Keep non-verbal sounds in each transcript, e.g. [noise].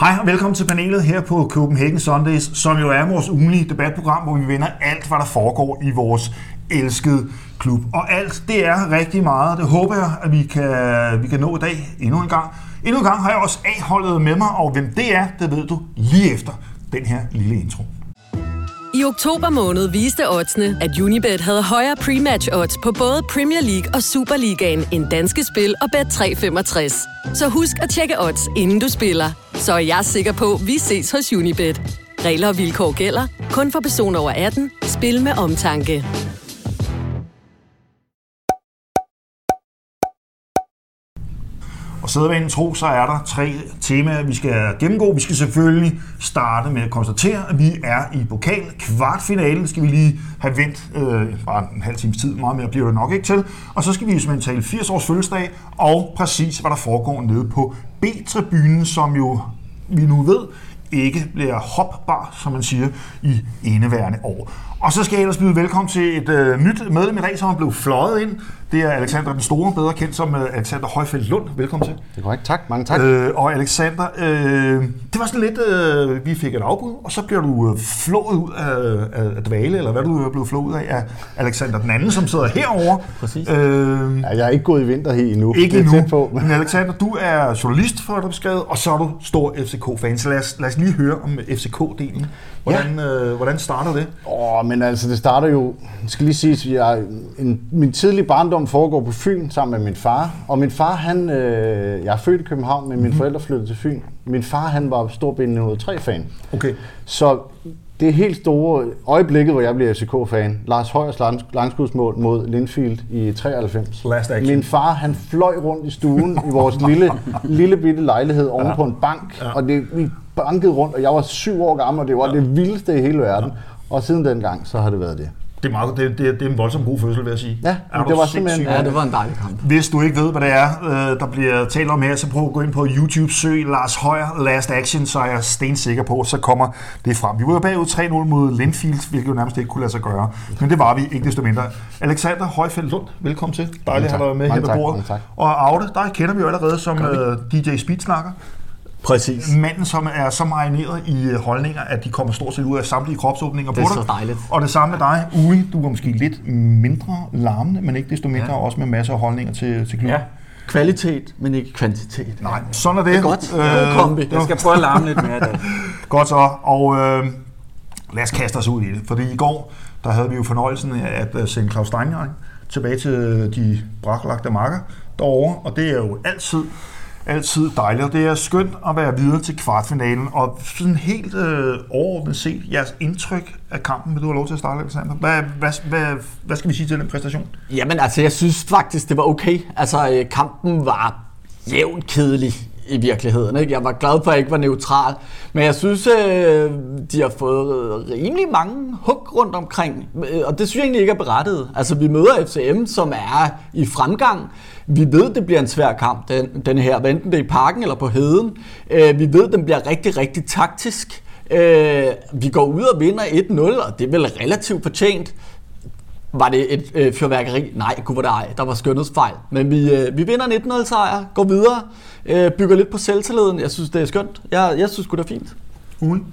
Hej og velkommen til panelet her på Copenhagen Sundays, som jo er vores ugenlige debatprogram, hvor vi vender alt, hvad der foregår i vores elskede klub. Og alt, det er rigtig meget. Det håber jeg, at vi kan, vi kan nå i dag endnu en gang. Endnu en gang har jeg også A-holdet med mig, og hvem det er, det ved du lige efter den her lille intro. I oktober måned viste oddsene, at Unibet havde højere pre-match odds på både Premier League og Superligaen end danske spil og Bet365. Så husk at tjekke odds, inden du spiller. Så er jeg sikker på, at vi ses hos Unibet. Regler og vilkår gælder. Kun for personer over 18. Spil med omtanke. Og sædvanen tro, så er der tre temaer, vi skal gennemgå. Vi skal selvfølgelig starte med at konstatere, at vi er i pokal kvartfinalen. Skal vi lige have vendt øh, bare en halv times tid, meget mere bliver det nok ikke til. Og så skal vi jo simpelthen tale 80 års fødselsdag, og præcis hvad der foregår nede på B-tribunen, som jo vi nu ved, ikke bliver hopbar, som man siger, i indeværende år. Og så skal jeg ellers byde velkommen til et øh, nyt medlem i dag, som er blevet fløjet ind. Det er Alexander den Store, bedre kendt som øh, Alexander Højfeldt Lund. Velkommen til. Det er korrekt. Tak. Mange tak. Øh, og Alexander, øh, det var sådan lidt, øh, vi fik et afbud, og så bliver du øh, flået ud af, af, af dvale, eller hvad du er blevet flået ud af, af Alexander den anden, som sidder herovre. Præcis. Øh, ja, jeg er ikke gået i vinter her endnu. Ikke endnu, på. men Alexander, du er journalist for beskrevet, og så er du stor FCK-fan. Så lad os, lad os lige høre om FCK-delen. Hvordan, ja. øh, hvordan starter det? Åh, men altså, det starter jo, jeg skal lige sige, at jeg, en, min tidlige barndom foregår på Fyn sammen med min far. Og min far, han, øh, jeg er født i København, men mine mm-hmm. forældre flyttede til Fyn. Min far, han var stor B3-fan. Okay. Så det helt store øjeblikket, hvor jeg bliver FCK-fan, Lars Højers langskudsmål mod Linfield i 93. Last action. Min far, han fløj rundt i stuen i vores [laughs] lille, lille bitte lejlighed oven ja. på en bank, ja. og det, vi bankede rundt, og jeg var syv år gammel, og det var ja. det vildeste i hele verden. Ja. Og siden dengang, så har det været det. Det er, meget, det, det, det er en voldsom god fødsel, vil jeg sige. Ja, er det var simpelthen... Ja, det var en dejlig kamp. Hvis du ikke ved, hvad det er, øh, der bliver talt om her, så prøv at gå ind på YouTube, søg Lars Højer Last Action, så er jeg stensikker på, så kommer det frem. Vi var jo bagud 3-0 mod Linfield, hvilket jo nærmest ikke kunne lade sig gøre. Men det var vi, ikke desto mindre. Alexander Højfeldt Lund, velkommen til. Dejligt at have dig med her på bordet. Og Aude, der kender vi jo allerede som uh, DJ Speedsnakker. Præcis. Manden, som er så marineret i øh, holdninger, at de kommer stort set ud af samtlige kropsåbninger på dig. Det er så dejligt. Og det samme med dig, Uri. Du er måske lidt mindre larmende, men ikke desto mindre ja. også med masser af holdninger til, til klubben. Ja. Kvalitet, men ikke kvantitet. Nej, sådan er det. Det er godt. Øh, kombi. Jeg skal prøve at larme lidt mere i dag. [laughs] godt så. Og øh, lad os kaste os ud i det. Fordi i går, der havde vi jo fornøjelsen af at øh, sende Claus Steinlein tilbage til de braklagte marker derovre. Og det er jo altid altid dejligt, og det er skønt at være videre til kvartfinalen. Og sådan helt øh, overordnet set, jeres indtryk af kampen, vil du have lov til at starte, Alexander? Hvad, hvad, hvad, hvad skal vi sige til den præstation? Jamen altså, jeg synes faktisk, det var okay. Altså, øh, kampen var jævnt kedelig i virkeligheden. Ikke? Jeg var glad for, at jeg ikke var neutral. Men jeg synes, øh, de har fået rimelig mange hug rundt omkring. Øh, og det synes jeg egentlig ikke er berettet. Altså, vi møder FCM, som er i fremgang. Vi ved, det bliver en svær kamp, den, den her, enten det er i parken eller på heden. Øh, vi ved, den bliver rigtig, rigtig taktisk. Øh, vi går ud og vinder 1-0, og det er vel relativt fortjent. Var det et øh, fyrværkeri? Nej, kunne det ej. Der var skønhedsfejl. Men vi, øh, vi vinder en 1-0 sejr, går videre, øh, bygger lidt på selvtilliden. Jeg synes, det er skønt. Jeg, jeg synes det er fint. Ugen?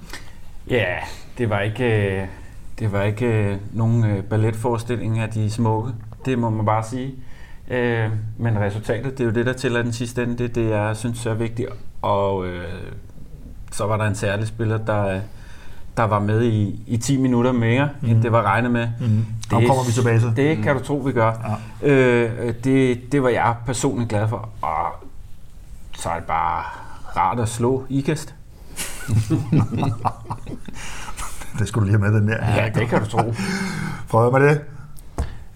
Ja, det var ikke, øh, det var ikke øh, nogen øh, balletforestilling af de smukke. Det må man bare sige. Øh, men resultatet, det er jo det, der tæller den sidste ende. Det er det, jeg synes er vigtigt. Og øh, så var der en særlig spiller, der, der var med i, i 10 minutter mere, mm. end det var regnet med. Mm. Det, kommer vi tilbage til. Det kan du tro, vi gør. Ja. Øh, det, det var jeg personligt glad for. Og så er det bare rart at slå ikast. [laughs] det skulle du lige have med, den der. Ja, det kan du tro. Prøv med det.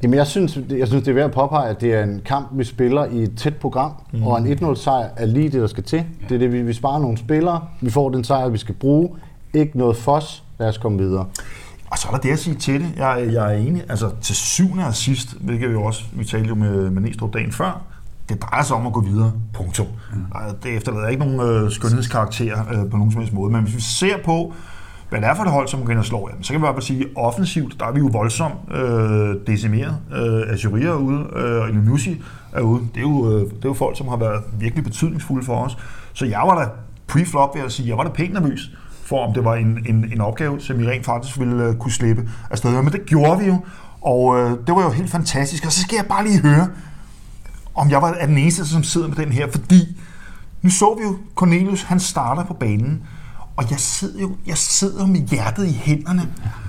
Jamen, jeg synes, jeg synes, det er værd at påpege, at det er en kamp, vi spiller i et tæt program, mm. og en 1-0-sejr er lige det, der skal til. Ja. Det er det, vi, vi sparer nogle spillere, vi får den sejr, vi skal bruge. Ikke noget fos, lad os komme videre. Og så er der det at sige til det. Jeg, jeg er enig. Altså til syvende og sidst, hvilket vi jo også, vi talte jo med, med Næstrup dagen før, det drejer sig om at gå videre. Punktum. Mm. Det efterlader ikke nogen øh, skønhedskarakter øh, på nogen som helst måde. Men hvis vi ser på, hvad det er for et hold, som kan slå, jamen, så kan vi bare sige, offensivt, der er vi jo voldsomt øh, decimeret. Øh, Azuria er ude, øh, og Ilunusi er ude. Det er, jo, øh, det er jo folk, som har været virkelig betydningsfulde for os. Så jeg var da pre-flop vil jeg sige, jeg var da pænt nervøs for, om det var en, en, en opgave, som vi rent faktisk ville øh, kunne slippe afsted. Men det gjorde vi jo, og øh, det var jo helt fantastisk. Og så skal jeg bare lige høre, om jeg var den eneste, som sidder med den her, fordi nu så vi jo Cornelius, han starter på banen, og jeg sidder jo jeg sidder med hjertet i hænderne.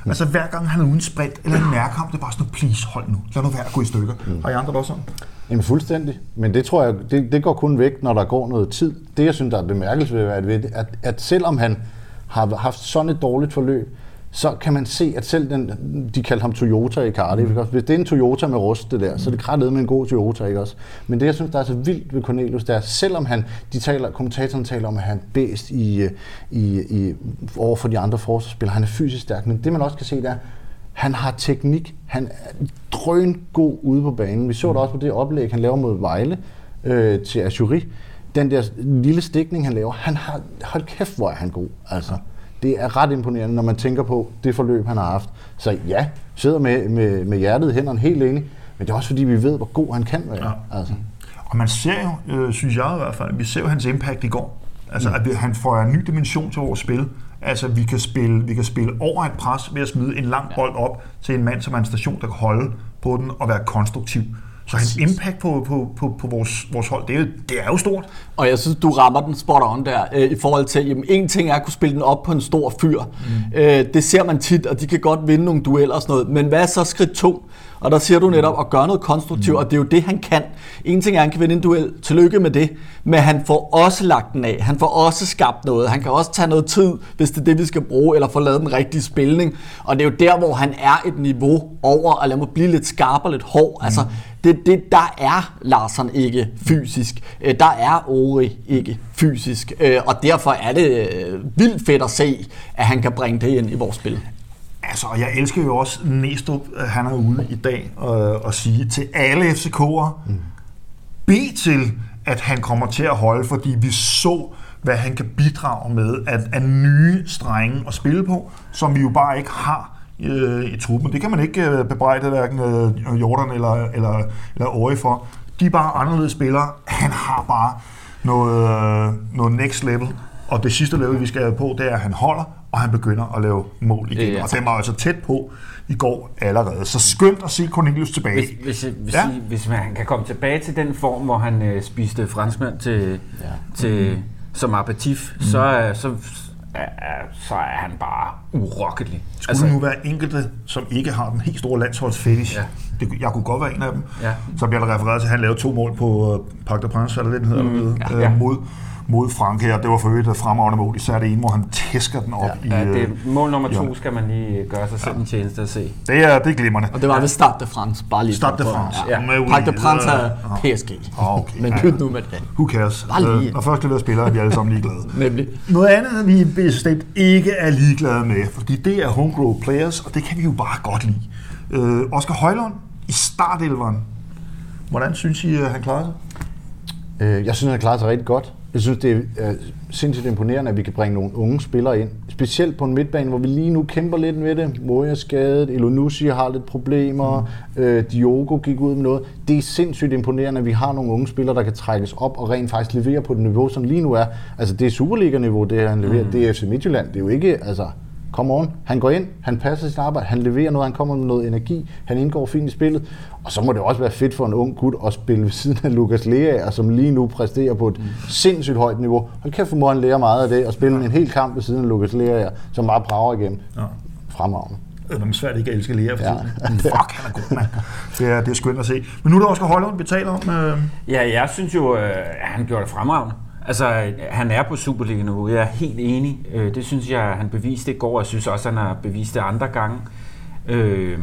Altså hver gang han er uden sprint eller en nærkamp, det er bare sådan, please hold nu, lad nu være at gå i stykker. Har I andre det også sådan? Jamen fuldstændig. Men det tror jeg, det, det går kun væk, når der går noget tid. Det, jeg synes, der er bemærkelsesværdigt ved det, at, at selvom han har haft sådan et dårligt forløb, så kan man se, at selv den, de kaldte ham Toyota i Cardiff, mm. hvis det er en Toyota med rust, det der, så er det krættet med en god Toyota, ikke også? Men det, jeg synes, der er så vildt ved Cornelius, det er, selvom han, de taler, kommentatoren taler om, at han er bedst i, i, i, over for de andre forsvarsspillere, han er fysisk stærk, men det man også kan se, det er, han har teknik, han er drøn god ude på banen. Vi så det også på det oplæg, han laver mod Vejle øh, til Azuri. Den der lille stikning, han laver, han har, hold kæft, hvor er han god, altså det er ret imponerende, når man tænker på det forløb, han har haft. Så ja, sidder med, med, med hjertet i hænderne helt enig, men det er også fordi, vi ved, hvor god han kan være. Ja. Altså. Og man ser jo, øh, synes jeg i hvert fald, vi ser jo hans impact i går. Altså, mm. at han får en ny dimension til vores spil. Altså, vi kan spille, vi kan spille over et pres ved at smide en lang bold op til en mand, som er en station, der kan holde på den og være konstruktiv. Så hans impact på, på, på, på vores, vores hold, det er, det er jo stort. Og jeg synes, du rammer den spot on der, øh, i forhold til, jamen en ting er at kunne spille den op på en stor fyr. Mm. Øh, det ser man tit, og de kan godt vinde nogle dueller og sådan noget. Men hvad er så skridt to? Og der siger du netop at gøre noget konstruktivt, mm. og det er jo det, han kan. En ting er, at han kan vinde en duel. Tillykke med det. Men han får også lagt den af. Han får også skabt noget. Han kan også tage noget tid, hvis det er det, vi skal bruge, eller få lavet den rigtige spilning. Og det er jo der, hvor han er et niveau over, og lad mig blive lidt skarp og lidt hård. Mm. Altså, det, det, der er Larsen ikke fysisk. Øh, der er Ori ikke fysisk. Øh, og derfor er det øh, vildt fedt at se, at han kan bringe det ind i vores spil. Altså, og jeg elsker jo også Næstrup, han er ude i dag og, og sige til alle FCK'ere, mm. bed til, at han kommer til at holde, fordi vi så, hvad han kan bidrage med af, af nye strenge at spille på, som vi jo bare ikke har øh, i truppen. Det kan man ikke øh, bebrejde hverken øh, Jordan eller, eller, eller Ori for. De er bare anderledes spillere. Han har bare noget, øh, noget next level. Og det sidste level, vi skal på, det er, at han holder, og han begynder at lave mål igen. Det, og det var altså tæt på i går allerede. Så skønt at se Cornelius tilbage. Hvis, hvis, hvis, ja. hvis man kan komme tilbage til den form, hvor han øh, spiste franskmand til, ja. til, mm. som aperitif, mm. så, så, så er han bare urokkelig. Skulle altså, nu være enkelte, som ikke har den helt store landsholdsfetish, ja. det, jeg kunne godt være en af dem, ja. så bliver der refereret til, at han lavede to mål på uh, Parc de Prince, eller det, den hedder, mm, ja, ja. mod mod Frankrig, og det var for øvrigt et fremragende mål, især det ene, hvor han tæsker den op. Ja, i, ja det er, øh, mål nummer to ja. skal man lige gøre sig selv ja. en tjeneste at se. Det er, det er glimrende. Og det var ved Start de France, bare lige. Start de France. Ja. Ja. Parc de France er PSG. Okay. Men pyt nu med det. Who cares? Bare lige. Når først det spiller, er vi alle sammen ligeglade. [laughs] Nemlig. Noget andet, vi bestemt ikke er ligeglade med, fordi det er homegrown players, og det kan vi jo bare godt lide. Øh, Oscar Højlund i startelveren. Hvordan synes I, han klarer sig? Øh, jeg synes, han klarer sig rigtig godt. Jeg synes, det er sindssygt imponerende, at vi kan bringe nogle unge spillere ind. Specielt på en midtbane, hvor vi lige nu kæmper lidt med det. Moja er skadet, Elonussi har lidt problemer, mm. øh, Diogo gik ud med noget. Det er sindssygt imponerende, at vi har nogle unge spillere, der kan trækkes op og rent faktisk levere på det niveau, som lige nu er. Altså, det er Superliga-niveau, det han leverer. Mm. Det er FC Midtjylland. Det er jo ikke, altså, come on. Han går ind, han passer sit arbejde, han leverer noget, han kommer med noget energi, han indgår fint i spillet. Og så må det også være fedt for en ung gut at spille ved siden af Lukas Lea, som lige nu præsterer på et mm. sindssygt højt niveau. Hold kæft, må han lære meget af det, og spille ja. en hel kamp ved siden af Lukas Lea, som bare brager igennem. Ja. Fremragende. Det er svært ikke at elske Lea for ja. tiden. Fuck, han er god, mand. Det er, det er skønt at se. Men nu er der også Højlund, vi taler om. Øh... Ja, jeg synes jo, øh, han gjorde det fremragende. Altså, han er på Superliga-niveau. Jeg er helt enig. Øh, det synes jeg, han beviste i går. Jeg synes også, han har bevist det andre gange. Øh,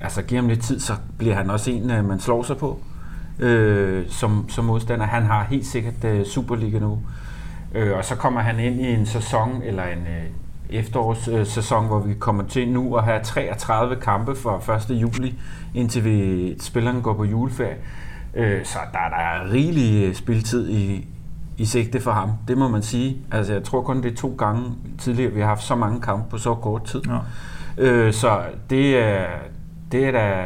altså, giver ham lidt tid, så bliver han også en, øh, man slår sig på øh, som, som modstander. Han har helt sikkert øh, Superliga nu. Øh, og så kommer han ind i en sæson, eller en øh, efterårssæson, øh, hvor vi kommer til nu at have 33 kampe fra 1. juli, indtil vi spillerne går på juleferie. Øh, så der, der er rigelig øh, spiltid i, i sigte for ham. Det må man sige. Altså, jeg tror kun, det er to gange tidligere, vi har haft så mange kampe på så kort tid. Ja. Øh, så det er, det er da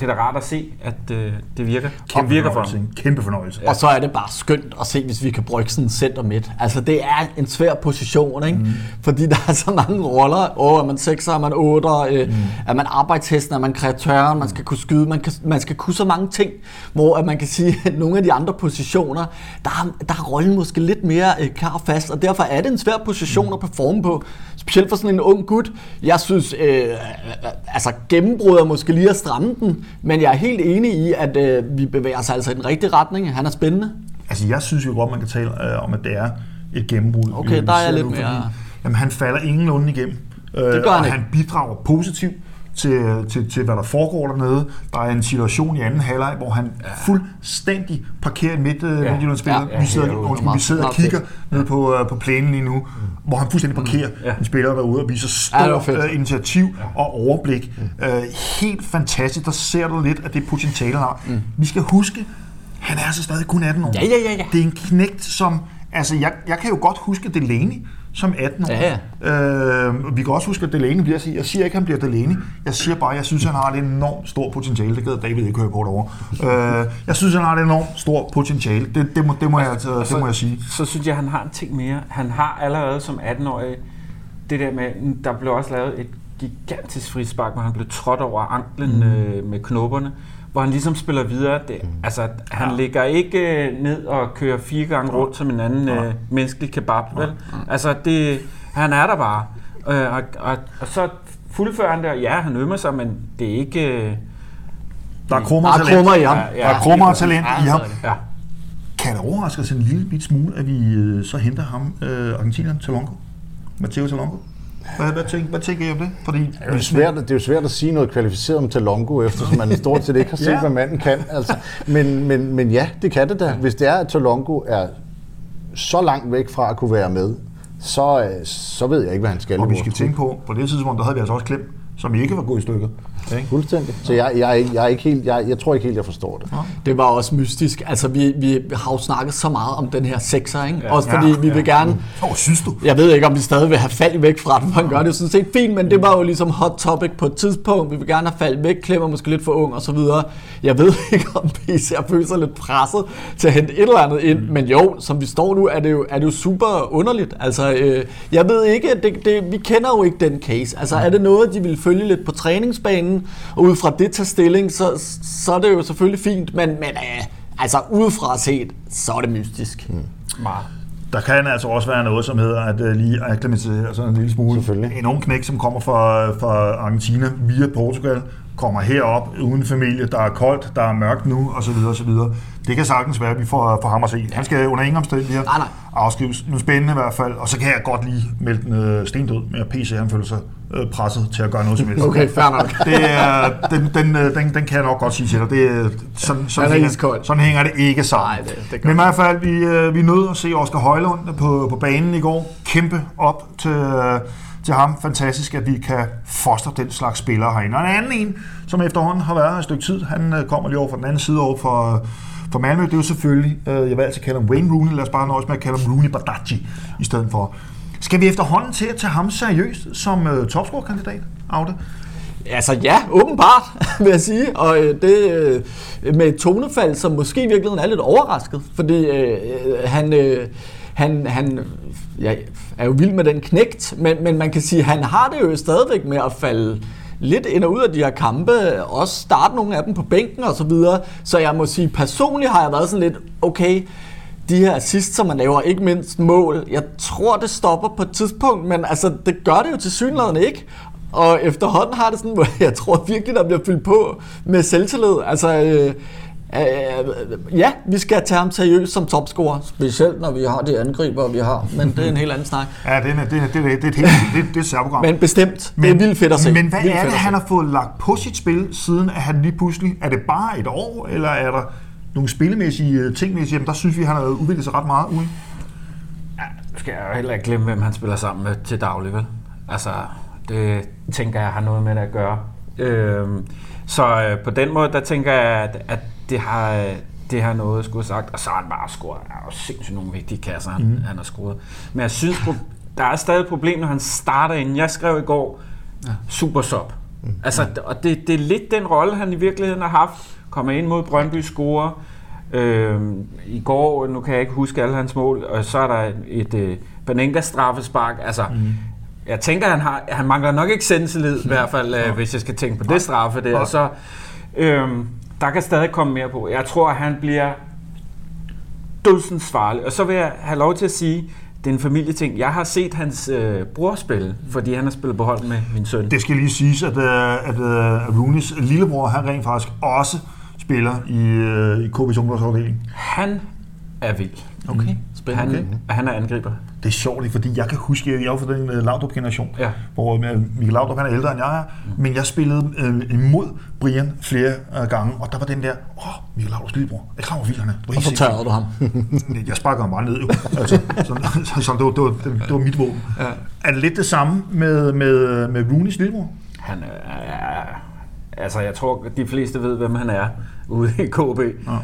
det er da rart at se, at øh, det virker. Kæmpe Og virker for fornøjelse, ham. Kæmpe fornøjelse. Og så er det bare skønt at se, hvis vi kan brygge sådan en center midt. Altså, det er en svær position, ikke? Mm. Fordi der er så mange roller. Åh, er man 6'er, er man 8'er, øh, mm. er man arbejdshesten, er man kreatøren, man skal kunne skyde, man, kan, man skal kunne så mange ting, hvor at man kan sige, at nogle af de andre positioner, der er, der er rollen måske lidt mere øh, klar og fast, og derfor er det en svær position at performe på. Specielt for sådan en ung gut. Jeg synes, øh, altså gennembrud er måske lige at stramme den, men jeg er helt enig i, at øh, vi bevæger os altså i den rigtige retning. Han er spændende. Altså, jeg synes jo godt, man kan tale øh, om, at det er et gennembrud. Okay, Vi der er jeg lidt mere- Jamen, han falder ingenlunde igennem. Øh, Det gør han og ikke. han bidrager positivt til, til, til, hvad der foregår dernede. Der er en situation i anden halvleg, hvor han fuldstændig parkerer midt, ja. midtjyllandsspiller. Ja, ja, vi sidder, helt undskyld, vi sidder og kigger ned på, øh, på plænen lige nu, hvor han fuldstændig parkerer Ja. en spiller derude og viser Ja, stort fedt. øh, initiativ og overblik. Øh, helt fantastisk. Der ser du lidt af det potentiale, han har. Vi skal huske, han er altså stadig kun 18 år. Ja, ja, ja, ja. Det er en knægt, som... Altså, jeg, jeg kan jo godt huske Delaney som 18 år. Ja, Øh, vi kan også huske, at Delaney bliver... Jeg siger ikke, at han bliver Delaney. Jeg siger bare, at jeg synes, at han har et enormt stort potentiale. Det gider David ikke høre på derovre. Øh, jeg synes, at han har et enormt stort potentiale. Det, det, må, det, må, jeg, altså, det må jeg sige. Så synes jeg, han har en ting mere. Han har allerede som 18-årig, det der med, der blev også lavet et gigantisk frispark, hvor han blev trådt over anklen mm. øh, med knopperne, hvor han ligesom spiller videre. Det, mm. Altså, han ja. ligger ikke øh, ned og kører fire gange rundt som en anden øh, menneskelig kebab, vel? Altså, det, han er der bare. Øh, og, og, og så fuldfører han det, og ja, han ømmer sig, men det er ikke... Øh, Der er krummer Der er talent. krummer i ham. Ja, Der er krummer og talent Ja, i ham. ja. Kan det overraske os en lille bit smule, at vi øh, så henter ham, øh, argentineren Talonco? Matteo Talonco? Hvad, hvad, tænker, hvad tænker I om det? Fordi, Det er, jo svært, det er jo svært at sige noget kvalificeret om Talongo, eftersom man stort set ikke har set, Ja. hvad manden kan. Altså, men, men, men ja, det kan det da. Hvis det er, at Talongo er så langt væk fra at kunne være med, så, øh, så ved jeg ikke, hvad han skal. og vi skal tænke på, på det tidspunkt, der havde vi altså også Klem, som ikke var gået i stykker. Ikke? Fuldstændig. Så jeg, jeg, er jeg, er ikke helt, jeg, jeg tror ikke helt, jeg forstår det. Det var også mystisk. Altså, vi, vi har jo snakket så meget om den her sekser, ikke? Ja, også Ja, fordi vi ja. vil gerne... Åh, oh, synes du? Jeg ved ikke, om vi stadig vil have fald væk fra den, for han gør det jo sådan set fint, men det var jo ligesom hot topic på et tidspunkt. Vi vil gerne have fald væk, klemmer måske lidt for ung og så videre. Jeg ved [laughs] ikke, om PC føler sig lidt presset til at hente et eller andet ind, men jo, som vi står nu, er det jo, er det jo super underligt. Altså, øh, jeg ved ikke, det, det, vi kender jo ikke den case. Altså, er det noget, de vil følge lidt på træningsbanen, og ud fra det tage stilling, så, så er det jo selvfølgelig fint, men, men øh, altså, udefra set, så er det mystisk. Mm. Meget. Der kan altså også være noget, som hedder at uh, lige akklimatisere sig en lille smule. Selvfølgelig. En ung knæk, som kommer fra, fra Argentina via Portugal, kommer herop uden familie, der er koldt, der er mørkt nu, osv. osv. Det kan sagtens være, at vi får, får ham at se. Han skal under ingen omstændigheder Nej, nej. afskrives. Men spændende i hvert fald. Og så kan jeg godt lige melde den øh, stendød med, at PC han føler sig øh, presset til at gøre noget som helst. Okay, fair nok. [laughs] Det er, den, den, øh, den, den kan jeg nok godt sige til dig. Det er, sådan, sådan, er hænger, iskold. sådan hænger det ikke sammen. Nej, det- det Men i hvert fald, vi, øh, vi nød at se Oscar Højlund på, på banen i går. Kæmpe op til, øh, til ham. Fantastisk, at vi kan foster den slags spillere herinde. Og en anden en, som efterhånden har været her et stykke tid, han øh, kommer lige over fra den anden side over for, for Malmø. Det er jo selvfølgelig, øh, jeg vil altid kalde ham Wayne Rooney. Lad os bare nøjes med at kalde ham Rooney Badaji i stedet for. Skal vi efterhånden til at tage ham seriøst som øh, topscorekandidat, Aude? Altså ja, åbenbart, [laughs] vil jeg sige. Og øh, det øh, med et tonefald, som måske i virkeligheden er lidt overrasket. Fordi øh, øh han, øh, han, han ja, er jo vild med den knægt, men, men man kan sige, at han har det jo stadigvæk med at falde lidt ind og ud af de her kampe, også starte nogle af dem på bænken og så videre. Så jeg må sige, personligt har jeg været sådan lidt, okay, de her assist, som man laver, ikke mindst mål, jeg tror, det stopper på et tidspunkt, men altså, det gør det jo til synligheden ikke. Og efterhånden har det sådan, hvor [laughs] jeg tror virkelig, der bliver fyldt på med selvtillid. Altså, øh, øh, ja, vi skal tage ham seriøst som topscorer, specielt når vi har de angriber, vi har, men det er en helt anden snak. Ja, det er, det er, det er, det er et helt det, er- det er et særprogram. Men bestemt, det er vildt fedt at se. Men hvad Vildt er det, han har fået lagt på sit spil, siden at han lige pludselig... Er det bare et år, eller er der nogle spillemæssige øh, ting, "Jamen, der synes vi, han har udviklet sig ret meget ude? Nu skal jeg jo heller ikke glemme, hvem han spiller sammen med til daglig, vel? Altså, det tænker jeg har noget med det at gøre. Øhm, så øh, på den måde, der tænker jeg, at, at det har... Det har noget skulle have sagt, og så har han bare scoret. Er jo sindssygt nogle vigtige kasser, han, mm. han har scoret. Men jeg synes, der er stadig et problem, når han starter ind. Jeg skrev i går, ja. super sub. Mm. Altså, og det, det er lidt den rolle, han i virkeligheden har haft. Kommer ind mod Brøndby score. Øh, I går, nu kan jeg ikke huske alle hans mål, og så er der et øh, Banenka straffespark. Altså, mm. jeg tænker, han, har, han mangler nok ikke sendselid, i hvert fald, øh, hvis jeg skal tænke på det straffe der. Så, øh, der kan stadig komme mere på. Jeg tror, at han bliver dødsens farlig. Og så vil jeg have lov til at sige, det er en familieting. Jeg har set hans øh, bror spille, fordi han har spillet på hold med min søn. Det skal lige siges, at, øh, at øh, Rooney's lillebror, han rent faktisk også spiller i, øh, i KB's ungdomsafdeling. Han er vild. Okay, spændende. Han, okay. han er angriber. Det er sjovt, fordi jeg kan huske, jeg er jo fra den uh, Laudrup-generation, Ja. hvor uh, Michael Laudrup han er ældre end jeg er, men jeg spillede uh, imod Brian flere uh, gange, og der var den der, åh, oh, Michael Laudrups lillebror, jeg klar over, hvor vild han er. Var Og så tørrede du ham. [laughs] Jeg sparker ham bare ned, jo. Altså, så, så, så det, var, det, var, det, det var mit våben. Ja. Er det lidt det samme med, med, med Rooney's lillebror? Han er, altså, jeg tror, de fleste ved, hvem han er ude i KB. Ja.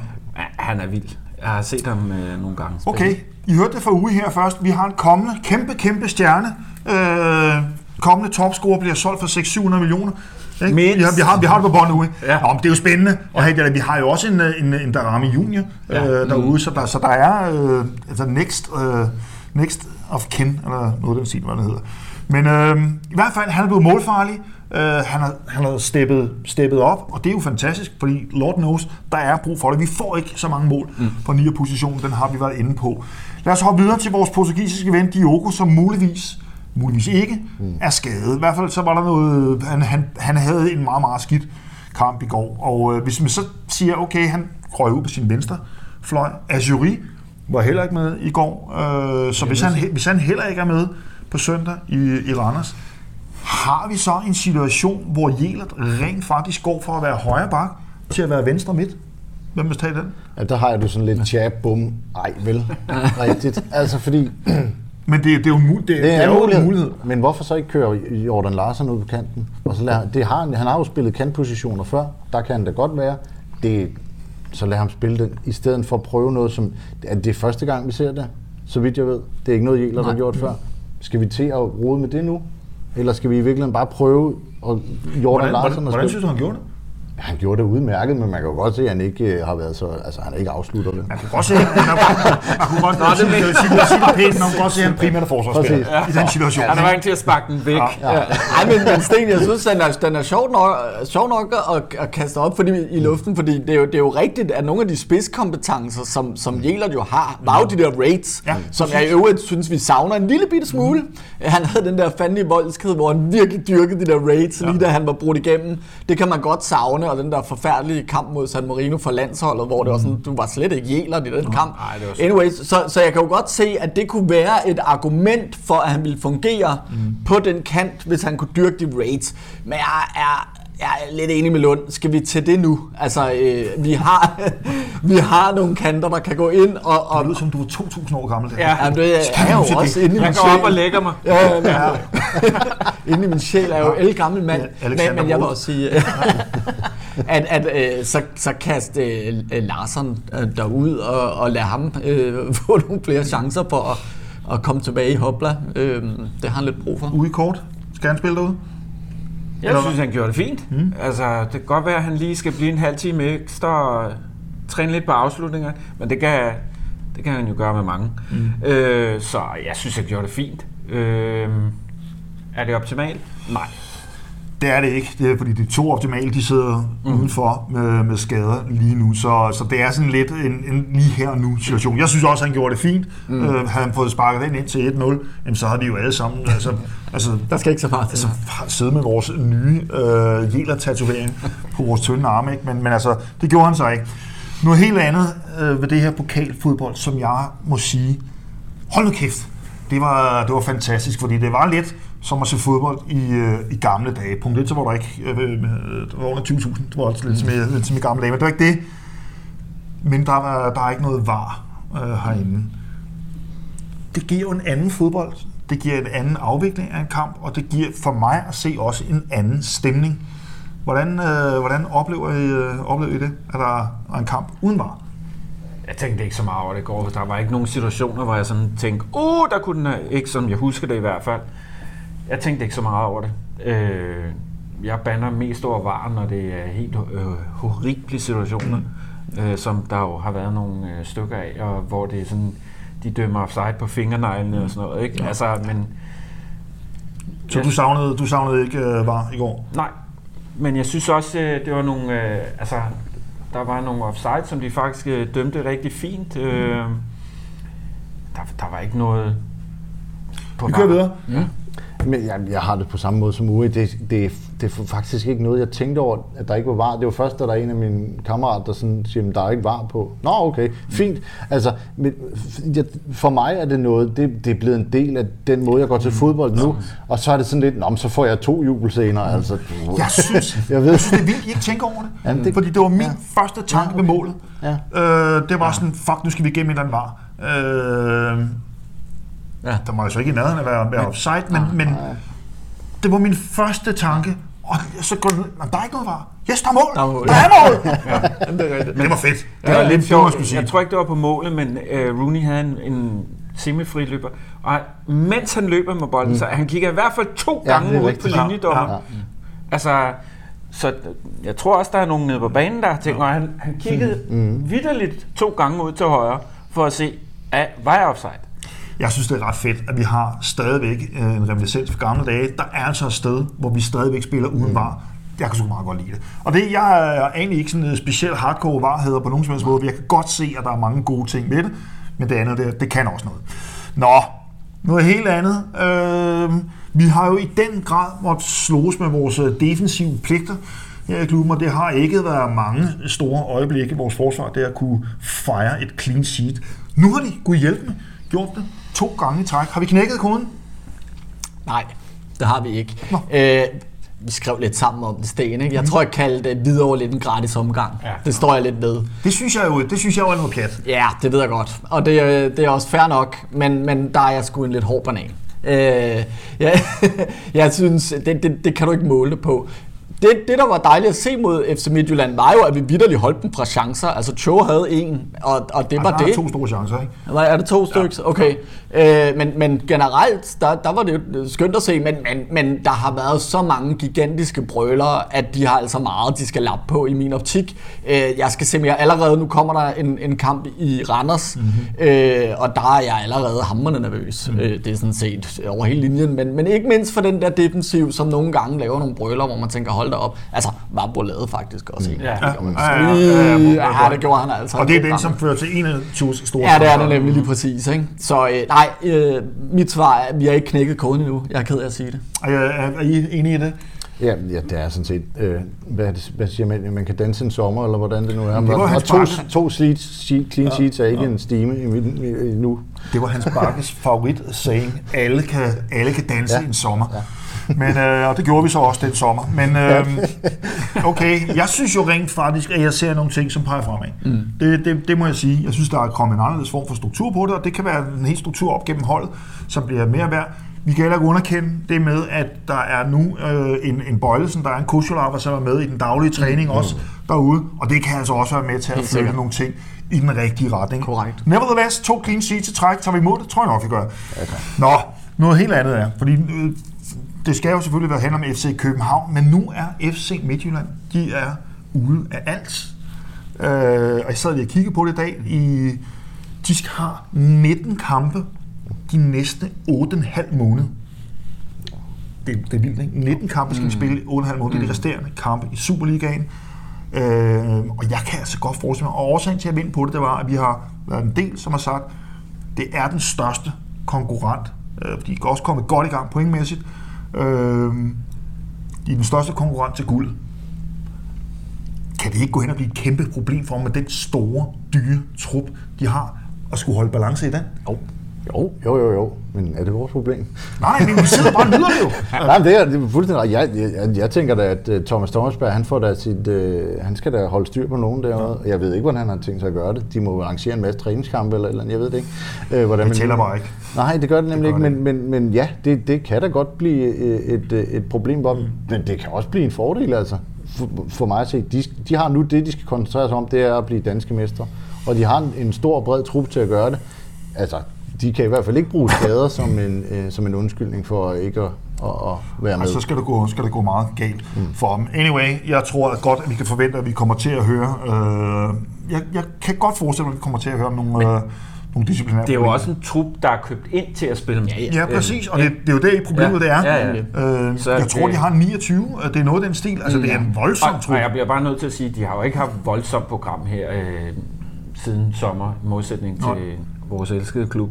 Han er vild. Jeg har set ham øh, nogle gange. spille. Okay, I hørte det fra uge her først. Vi har en kommende, kæmpe, kæmpe stjerne. Øh, kommende topscorer bliver solgt for 600-700 millioner. Ikke? Vi, har, vi, har, vi har det på bånd nu. Ikke? Ja. Nå, men det er jo spændende. Og hey, vi har jo også en, øh, en, en Darami Junior Ja. øh, derude, så der, så der er øh, altså next, øh, next of kin, eller noget af den stil, hvad det hedder. Men øh, i hvert fald, han er blevet målfarlig. Øh, han har, han har steppet, steppet op, og det er jo fantastisk, fordi Lord knows, der er brug for det. Vi får ikke så mange mål mm. på 9. position, den har vi været inde på. Lad os hoppe videre til vores portugisiske ven Diogo, som muligvis muligvis ikke, mm. er skadet. I hvert fald så var der noget, han, han, han havde en meget, meget skidt kamp i går. Og øh, hvis man så siger, okay, han røg ud på sin venstre fløj. Azuri var heller ikke med i går. Øh, så hvis han, hvis han heller ikke er med på søndag i, i Randers, har vi så en situation, hvor Jelert rent faktisk går fra at være højre bak til at være venstre midt? Hvem vil tage den? Ja, der har jeg du sådan lidt jab, bum, ej vel, [laughs] rigtigt. Altså fordi, [clears throat] Men det, det er jo en, mu- det, det er, jo en mulighed. mulighed. Men hvorfor så ikke køre Jordan Larsen ud på kanten? Og så lad, det har, han har jo spillet kantpositioner før, der kan han da godt være. Det, så lad ham spille den, i stedet for at prøve noget, som... Er det første gang, vi ser det, så vidt jeg ved? Det er ikke noget, Jæler har gjort før. Skal vi til at rode med det nu? Eller skal vi i virkeligheden bare prøve at Jordan Hvordan, Larsen hvordan, hvordan synes du, han gjorde det? Han gjorde det udmærket, men man kan jo godt se, at han ikke øh, har været så... Altså, han er ikke afslutter det. Man kunne godt se, at han, man kunne godt sige, det, det pænt, man kunne godt se, at han primært er forsvarsspiller i den situation. Han er ikke til at sparke den væk. Ja. Ej, men, men Sten, jeg synes, den er, den er sjov nok, sjov nok at, at kaste op fordi, i luften, fordi det er, jo, det er jo rigtigt, at nogle af de spidskompetencer, som, som Jelert jo har, var jo de der raids, Ja, som jeg i øvrigt synes, vi savner en lille bitte smule. Han havde den der fandlige voldsked, hvor han virkelig dyrkede de der raids, lige da han var brudt igennem. Det kan man godt savne, og den der forfærdelige kamp mod San Marino for landsholdet, hvor det var sådan, du var slet ikke Jelert i den kamp. nej, det Anyways, så, så jeg kan jo godt se, at det kunne være et argument for, at han ville fungere mm. på den kant, hvis han kunne dyrke de raids. Men jeg er, jeg er lidt enig med Lund. Skal vi til det nu? Altså, øh, vi, har, [laughs] vi har nogle kanter, der kan gå ind og... og Det lyder som, du var 2.000 år gammel. Der. Ja. Jamen, det er jo vi til også det? inde i min Jeg går op og sjæl. lægger mig. Ja, ja, ja. [laughs] Inde i min sjæl er jo el gammel mand. Ja, men, men jeg vil også sige, [laughs] at, at øh, så, så kast øh, øh, Larsen øh, derud og, og lad ham øh, få nogle flere chancer for at, at komme tilbage i Hopla. Øh, det har han lidt brug for. Ude i kort. Skal han spille derude? Jeg synes, han gjorde det fint. Mm. Altså, det kan godt være, at han lige skal blive en halv time ekstra og træne lidt på afslutninger, men det kan, det kan han jo gøre med mange. Mm. Øh, så jeg synes, han gjorde det fint. Øh, er det optimalt? Nej. Det er det ikke, det er, fordi de to optimale, de sidder mm. udenfor med, med skader lige nu, så, så det er sådan lidt en, en lige her og nu situation. Jeg synes også, han gjorde det fint. Mm. Øh, havde han fået sparket den ind til 1-0, jamen, så havde vi jo alle sammen altså, altså, Der skal ikke så meget til. altså, sidde med vores nye øh, Jeler-tatovering på vores tynde arme, ikke? Men, men altså, det gjorde han så ikke. Noget helt andet øh, ved det her pokalfodbold, som jeg må sige, hold nu kæft, det var, det var fantastisk, fordi det var lidt som at se fodbold i, øh, i gamle dage. Punkt 1, så var der ikke øh, øh, der var under 20.000, det var også lidt, som i, lidt som i gamle dage, men det var ikke det. Men der, var, der er ikke noget var øh, herinde. Det giver jo en anden fodbold, det giver en anden afvikling af en kamp, og det giver for mig at se også en anden stemning. Hvordan, øh, hvordan oplever, I, øh, oplever I det, at der er en kamp uden var? Jeg tænkte ikke så meget over det i går. Der var ikke nogen situationer, hvor jeg sådan tænkte, uh, der kunne den have-" ikke som jeg husker det i hvert fald. Jeg tænkte ikke så meget over det. Øh, jeg banner mest over var, når det er helt øh, horrible situationer, øh, som der jo har været nogle øh, stykker af, og hvor det er sådan, de dømmer offside på fingerneglene og sådan noget, ikke? Ja. Altså, men... Så du savnede, du savnede ikke øh, var i går? Nej, men jeg synes også, øh, det var nogle, øh, altså, der var nogle offside, som de faktisk øh, dømte rigtig fint. Øh, der, der var ikke noget på Vi kører videre. Ja. Men jeg, jeg har det på samme måde som Uwe. Det, det, det er faktisk ikke noget, jeg tænkte over, at der ikke var var. Det var først, da der er en af mine kammerater, der sådan siger, at der er ikke var på. Nå, okay, fint. Altså, men, jeg, for mig er det noget, det, det er blevet en del af den måde, jeg går til fodbold nu. Og så er det sådan lidt, Nå, så får jeg to jubelscener. Altså, Jeg synes, [laughs] jeg ved, jeg synes, det er vildt, I ikke tænker over det. Jamen, det- Fordi det var min ja. første tanke Ja, med okay. målet. Ja. Øh, det var sådan, fuck, nu skal vi igennem en eller anden var. Øh, Ja. der må jo så ikke i nærheden være, være offside, men, men det var min første tanke. Og så går "Nå, der er ikke noget var. Yes, der er mål! Der er mål. Der er mål! Jamen, det er rigtigt. Det var fedt. Det var lidt det, må sjovt. sige. Jeg tror ikke, det var på målet, men uh, Rooney havde en, en semifri løber. Og mens han løber med bolden, mm. så han kigger i hvert fald to Ja, gange ud på linjedommer. Ja, Ja, Altså, så jeg tror også, der er nogen nede på banen, der har tænkt, og han, han kiggede mm. vidderligt to gange ud til højre, for at se, at, var jeg offside? Jeg synes, det er ret fedt, at vi har stadigvæk øh, en reminiscens fra gamle dage. Der er altså et sted, hvor vi stadigvæk spiller uden Mm. var. Jeg kan sgu meget godt lide det. Og det, jeg er egentlig ikke sådan en speciel hardcore varheder på nogen som helst måde. Jeg kan godt se, at der er mange gode ting med det. Men det andet, det, det kan også noget. Nå, noget helt andet. Øh, vi har jo i den grad måttet slås med vores defensive pligter her i klubben, og det har ikke været mange store øjeblikke i vores forsvar, det at kunne fejre et clean sheet. Nu har de, kunne hjælpe med, gjort det to gange i træk. Har vi knækket koden? Nej, det har vi ikke. Øh, vi skrev lidt sammen om det, Sten. Ikke? Jeg tror, jeg kaldte det videre lidt en gratis omgang. Ja. Det står jeg lidt ved. Det synes jeg jo, det synes jeg jo er noget pjat. Ja, det ved jeg godt. Og det, øh, det er også fair nok, men, men der er jeg sgu en lidt hård banan. Øh, ja, [laughs] jeg synes, det, det, det kan du ikke måle det på. Det, det, der var dejligt at se mod FC Midtjylland, var jo, at vi vidderligt holdt dem fra chancer. Altså, Cho havde en, og, og det var Altså, der det. er to store chancer, ikke? Er det to stykker? Okay. Øh, men, men generelt, der, der var det jo skønt at se, men, men, men der har været så mange gigantiske brølere, at de har altså meget, de skal lappe på i min optik. Øh, jeg skal se mere. Allerede nu kommer der en, en kamp i Randers, mm-hmm. øh, og der er jeg allerede hammerende nervøs. Mm. Øh, det er sådan set over hele linjen, men, men ikke mindst for den der defensiv, som nogle gange laver nogle brøler, hvor man tænker, hold da op. Altså, Vabro lavede faktisk også en. Ja. Ja, ja, ja, ja, Ja, det gjorde han altså. Og det er den, som fører til en af to store Ja, det er det nemlig lige præcis. Ikke? Så øh, nej, øh, mit svar er, at vi har ikke knækket koden endnu. Jeg er ked af at sige det. Er, er, er I enige i det? Ja, ja, det er sådan set, øh, hvad, det, hvad siger man, man kan danse en sommer, eller hvordan det nu er. Det var og to, to sheets, sheet, clean sheets er ikke en stime i, mit, i, i nu. Det var hans Bakkes favorit saying. Alle kan, alle kan danse ja. Ja. en sommer. Ja. Men, øh, og det gjorde vi så også den sommer. Men øh, okay, jeg synes jo rent faktisk, at jeg ser nogle ting, som peger fremad. Mm. Det, det, det må jeg sige. Jeg synes, der er kommet en anderledes form for struktur på det, og det kan være en helt struktur op gennem holdet, som bliver mere værd. Vi kan heller ikke underkende det med, at der er nu øh, en, en Bøjlesen, der er en Kuschelava, som er med i den daglige træning mm. også derude, og det kan altså også være med til at flytte nogle ting i den rigtige retning. Korrekt. Nevertheless, to clean sheets til træk, tager vi imod det? Tror jeg nok, vi gør. Nå, noget helt andet er, fordi øh, det skal jo selvfølgelig være handle om FC København, men nu er FC Midtjylland, de er ude af alt. Øh, og jeg sad lige og kiggede på det i dag. I, de skal have 19 kampe de næste 8,5 måneder. Det, det er vildt, ikke? 19 kampe skal vi spille i 8,5 måneder. Det er de resterende kampe i Superligaen. Øh, og jeg kan altså godt forestille mig, og årsagen til at vinde på det, det var, at vi har været en del, som har sagt, det er den største konkurrent. Øh, de er også kommet godt i gang pointmæssigt. Øh, de er den største konkurrent til guld. Kan det ikke gå hen og blive et kæmpe problem for dem med den store, dyre trup, de har, at skulle holde balance i den? Jo. Jo, jo, jo, jo. Men er det vores problem? Nej, men vi sidder bare og nyder det jo. [laughs] Nej, det er, det er fuldstændig. Jeg, jeg, jeg tænker da, at uh, Thomas Thomasberg, han, får da sit, uh, han skal da holde styr på nogen derude. Jeg ved ikke, hvordan han har tænkt sig at gøre det. De må arrangere en masse træningskampe eller eller andet. Jeg ved det ikke. Uh, hvordan Det tæller bare ikke. Nej, det gør det nemlig gør ikke, men, men, men ja, det, det kan da godt blive et, et, et problem for dem. Men det kan også blive en fordel, altså. For, for mig at se, de, de har nu det, de skal koncentrere sig om, det er at blive danske mestre. Og de har en, en stor, bred trup til at gøre det. Altså, de kan i hvert fald ikke bruge skader som en, øh, som en undskyldning for ikke at, at, at være med. Og så skal det gå, skal det gå meget galt mm. for dem. Anyway, jeg tror at godt, at vi kan forvente, at vi kommer til at høre... Øh, jeg, jeg kan godt forestille mig, at vi kommer til at høre om nogle, øh, nogle disciplinære Det er jo også en trup, der er købt ind til at spille. Ja, Ja, præcis, og det, det er jo det, problemet det er. Ja, ja. Øh, Så jeg tror, de har 29, og det er noget af den stil. Altså, det er en voldsom og, trup. og jeg bliver bare nødt til at sige, at de har jo ikke haft voldsomt program her øh, siden sommer, i modsætning til Nej. Vores elskede klub.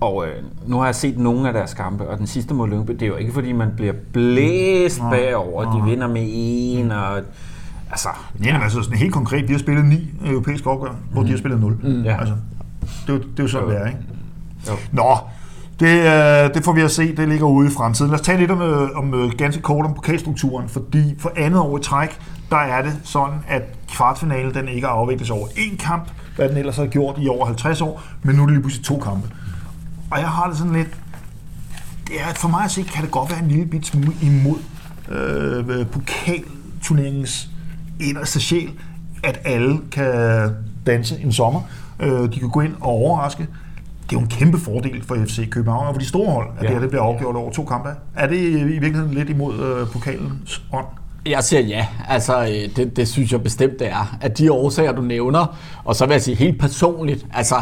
Og øh, nu har jeg set nogle af deres kampe, og den sidste mod Lyngby, det er jo ikke fordi, man bliver blæst bagover, de vinder med en, og altså, Ja, men altså sådan helt konkret, de har spillet ni europæiske opgør, hvor de har spillet 0. Mm. Ja. Altså, det, er jo, det er jo sådan, Jo. det er, ikke? Jo. Nå, det, øh, det får vi at se, det ligger ude i fremtiden. Lad os tale lidt om, øh, om øh, ganske kort om pokalstrukturen, fordi for andet år i træk, der er det sådan, at kvartfinalen den ikke afvikles over én kamp, hvad den ellers har gjort i over 50 år, men nu er det lige pludselig to kampe. Og jeg har det sådan lidt, det er, for mig at se, kan det godt være en lille bit smule imod øh, pokalturneringens inderste sjæl, at alle kan danse en sommer. Øh, de kan gå ind og overraske. Det er jo en kæmpe fordel for FC København og for de store hold, at Ja. det her det bliver afgjort over to kampe. Er det i virkeligheden lidt imod øh, pokalens ånd? Jeg siger ja. Altså, øh, det, det synes jeg bestemt, det er. At de årsager, du nævner, og så vil jeg sige helt personligt, altså,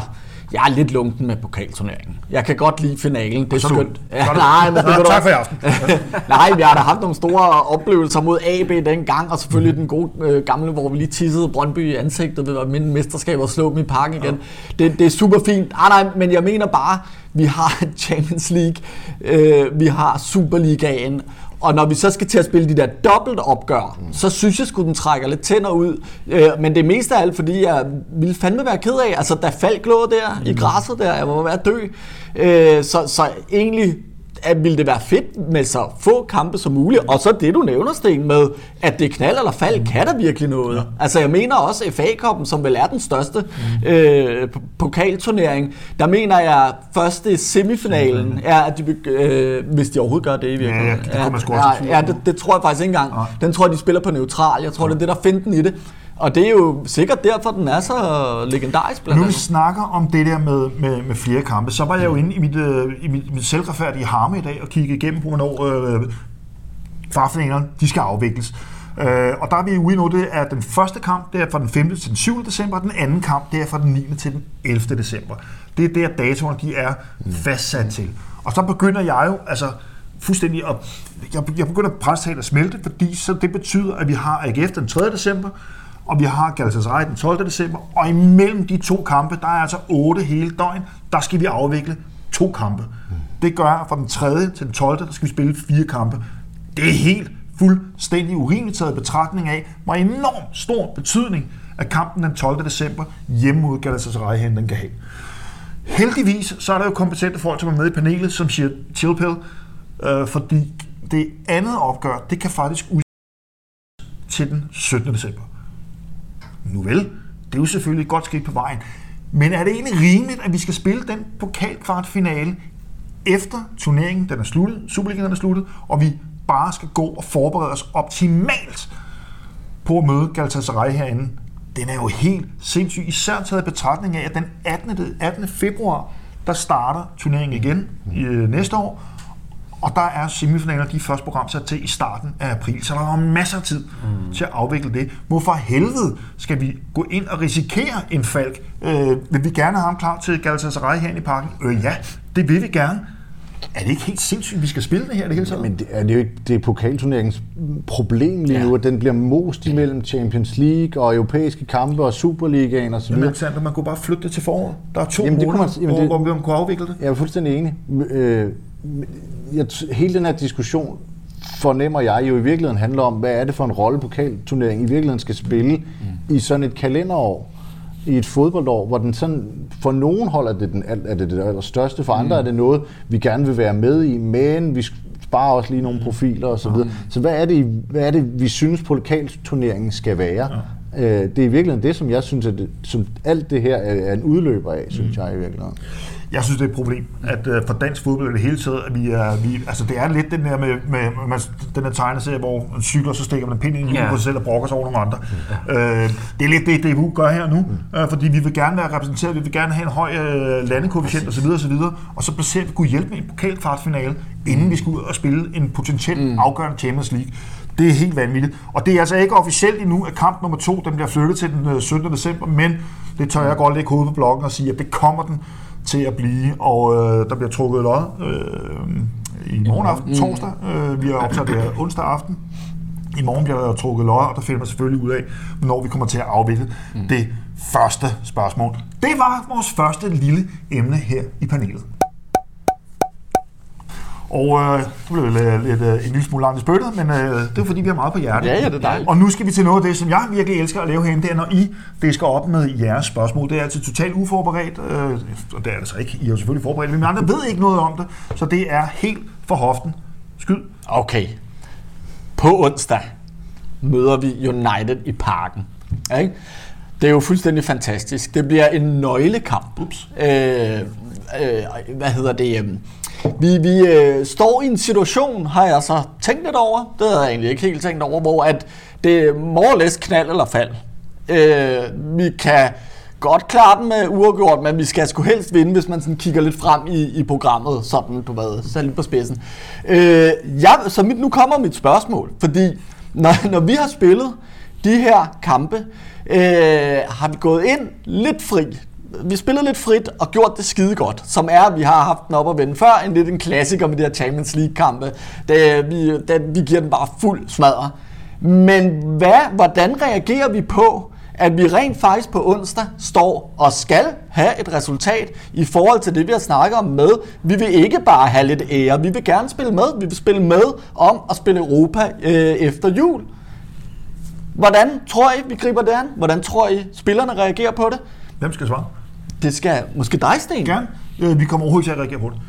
jeg er lidt lunken med pokalturneringen. Jeg kan godt lide finalen, det er skønt. nej, men det tak for i aften. [laughs] Nej, vi har da haft nogle store oplevelser mod AB dengang, og selvfølgelig den gode øh, gamle, hvor vi lige tissede Brøndby i ansigtet ved at minde mesterskab og slå dem i parken igen. Det, det er super fint. Ah, nej, men jeg mener bare, vi har [laughs] Champions League, øh, vi har Superligaen, og når vi så skal til at spille de der dobbelt opgør, mm. så synes jeg sgu, den trækker lidt tænder ud. Øh, men det er mest af alt, fordi jeg ville fandme være ked af, altså da Falk lå der mm. i græsset der, jeg var ved at dø. Øh, så, så egentlig at ville det være fedt med så få kampe som muligt, og så det du nævner, Sten, med at det knald eller fald, kan der virkelig noget. Ja. Altså jeg mener også FA-koppen, som vel er den største mm. øh, pokalturnering, der mener jeg først det er semifinalen, er, at de, øh, hvis de overhovedet gør det i virkeligheden. Ja, det også i tvivl ja, om. det, det tror jeg faktisk ikke engang. Nej. Den tror jeg, de spiller på neutral. Jeg tror, det er det, der finder den i det. Og det er jo sikkert derfor, den er så legendarisk blandt Nu vi snakker om det der med, med, med flere kampe, så var jeg jo inde i mit, øh, i mit, mit selvretfærdige harme i dag og kigge igennem på, hvornår øh, farfinalerne de skal afvikles. Øh, og der er vi ude nu, det er den første kamp, det er fra den 5. til den 7. december, og den anden kamp, det er fra den 9. til den 11. december. Det er der datoerne, de er fastsat til. Og så begynder jeg jo, altså fuldstændig at, jeg, jeg begynder at presset at smelte, fordi så det betyder, at vi har AGF den 3. december, og vi har Galatasaray den 12. december, og imellem de to kampe, der er altså otte hele døgn, der skal vi afvikle to kampe. Det gør, at fra den 3. til den 12. der skal vi spille fire kampe. Det er helt fuldstændig urimeligt taget betragtning af, hvor enormt stor betydning, at kampen den 12. december hjemme mod Galatasaray hen, den kan have. Heldigvis så er der jo kompetente folk, som er med i panelet, som siger chill pill, øh, fordi det andet opgør, det kan faktisk ud til den 17. december. Nu vel, det er jo selvfølgelig et godt skridt på vejen. Men er det egentlig rimeligt, at vi skal spille den pokalkvartfinale efter turneringen den er sluttet, Superligaen er sluttet, og vi bare skal gå og forberede os optimalt på at møde Galatasaray herinde? Den er jo helt sindssyg, især taget i betragtning af, at den 18. 18. februar, der starter turneringen igen i øh, næste år, og der er semifinaler, de er først program sat til i starten af april, så der er masser af tid mm. til at afvikle det. Hvorfor helvede skal vi gå ind og risikere en falk? Øh, vil vi gerne have ham klar til Galatasaray herinde i parken? Øh ja, det vil vi gerne. Er det ikke helt sindssygt, at vi skal spille det her det hele taget? Men det er det jo ikke det er pokalturneringens problem lige nu, at den bliver most imellem Champions League og europæiske kampe og Superligaen osv. Jamen, Alexander, man kunne bare flytte det til foråret. Der er to Jamen, det kunne måneder, man- jamen, hvor, det- hvor man kunne afvikle det. Jeg er fuldstændig enig. Øh, jeg, hele den her diskussion fornemmer jeg jo i virkeligheden handler om, hvad er det for en rolle pokalturneringen i virkeligheden skal spille mm. i sådan et kalenderår, i et fodboldår, hvor den sådan, for nogen hold er det den, er det, det allerstørste, for andre mm. er det noget, vi gerne vil være med i, men vi sparer også lige nogle profiler og så videre. Så hvad er det, hvad er det vi synes pokalturneringen skal være? Øh, det er i virkeligheden det, som jeg synes, at det, som alt det her er er en udløber af, synes jeg i virkeligheden. Jeg synes, det er et problem, at uh, for dansk fodbold i det hele taget, at vi er, vi, altså det er lidt den der med, med, med den der tegneserie, hvor man cykler, så stikker man en pind ind i Ja. ja. på sig selv og brokker sig over nogle andre. Uh, det er lidt det, DBU gør her nu, uh, fordi vi vil gerne være repræsenteret, vi vil gerne have en høj uh, landekoefficient osv. osv. Og så placerer vi kunne hjælpe med en pokalkvartfinale, inden vi skal ud og spille en potentielt afgørende Champions League. Det er helt vanvittigt. Og det er altså ikke officielt endnu, at kamp nummer to den bliver flyttet til den øh, 17. december, men det tør jeg godt lægge hovedet på bloggen og sige, at det kommer den til at blive. Og øh, der bliver trukket lod øh, i morgen aften, torsdag. Øh, vi har optaget det her onsdag aften. I morgen bliver der trukket lod, og der finder man selvfølgelig ud af, hvornår vi kommer til at afvikle mm. det første spørgsmål. Det var vores første lille emne her i panelet. Og øh, det blev lidt, lidt, øh, en lille smule langt i spyttet, men øh, det er fordi, vi har meget på hjertet. Ja, ja, det er dejligt. Og nu skal vi til noget af det, som jeg virkelig elsker at lave herinde, det er, når I disker op med jeres spørgsmål. Det er altid totalt uforberedt, øh, og det er det altså ikke. I er jo selvfølgelig forberedt, men vi andre ved ikke noget om det, så det er helt for hoften. Skyd. Okay. På onsdag møder vi United i parken. Ikke? Det er jo fuldstændig fantastisk. Det bliver en nøglekamp. Ups. Øh, øh, hvad hedder det? øh, Vi, vi øh, står i en situation, har jeg så tænkt lidt over, det havde jeg egentlig ikke helt tænkt over, hvor at det er more or less knald eller fald. Øh, vi kan godt klare den med uafgjort, men vi skal sgu helst vinde, hvis man sådan kigger lidt frem i, i programmet, sådan du ved, så lidt på spidsen. Øh, jeg, så mit, nu kommer mit spørgsmål, fordi når, [laughs] når vi har spillet de her kampe, øh, har vi gået ind lidt fri. Vi spillede lidt frit og gjort det skide godt, som er, at vi har haft den op at vende før, en lidt en klassiker med de her Champions League kampe. da vi, det, vi giver den bare fuld smadre. Men hvad, hvordan reagerer vi på, at vi rent faktisk på onsdag står og skal have et resultat i forhold til det, vi har snakket om med. Vi vil ikke bare have lidt ære, vi vil gerne spille med. Vi vil spille med om at spille Europa øh, efter jul. Hvordan tror I, vi griber det an? Hvordan tror I, spillerne reagerer på det? Hvem skal svare? Det skal måske dig, Sten. Gerne. Øh, vi kommer overhovedet til at reagere på det.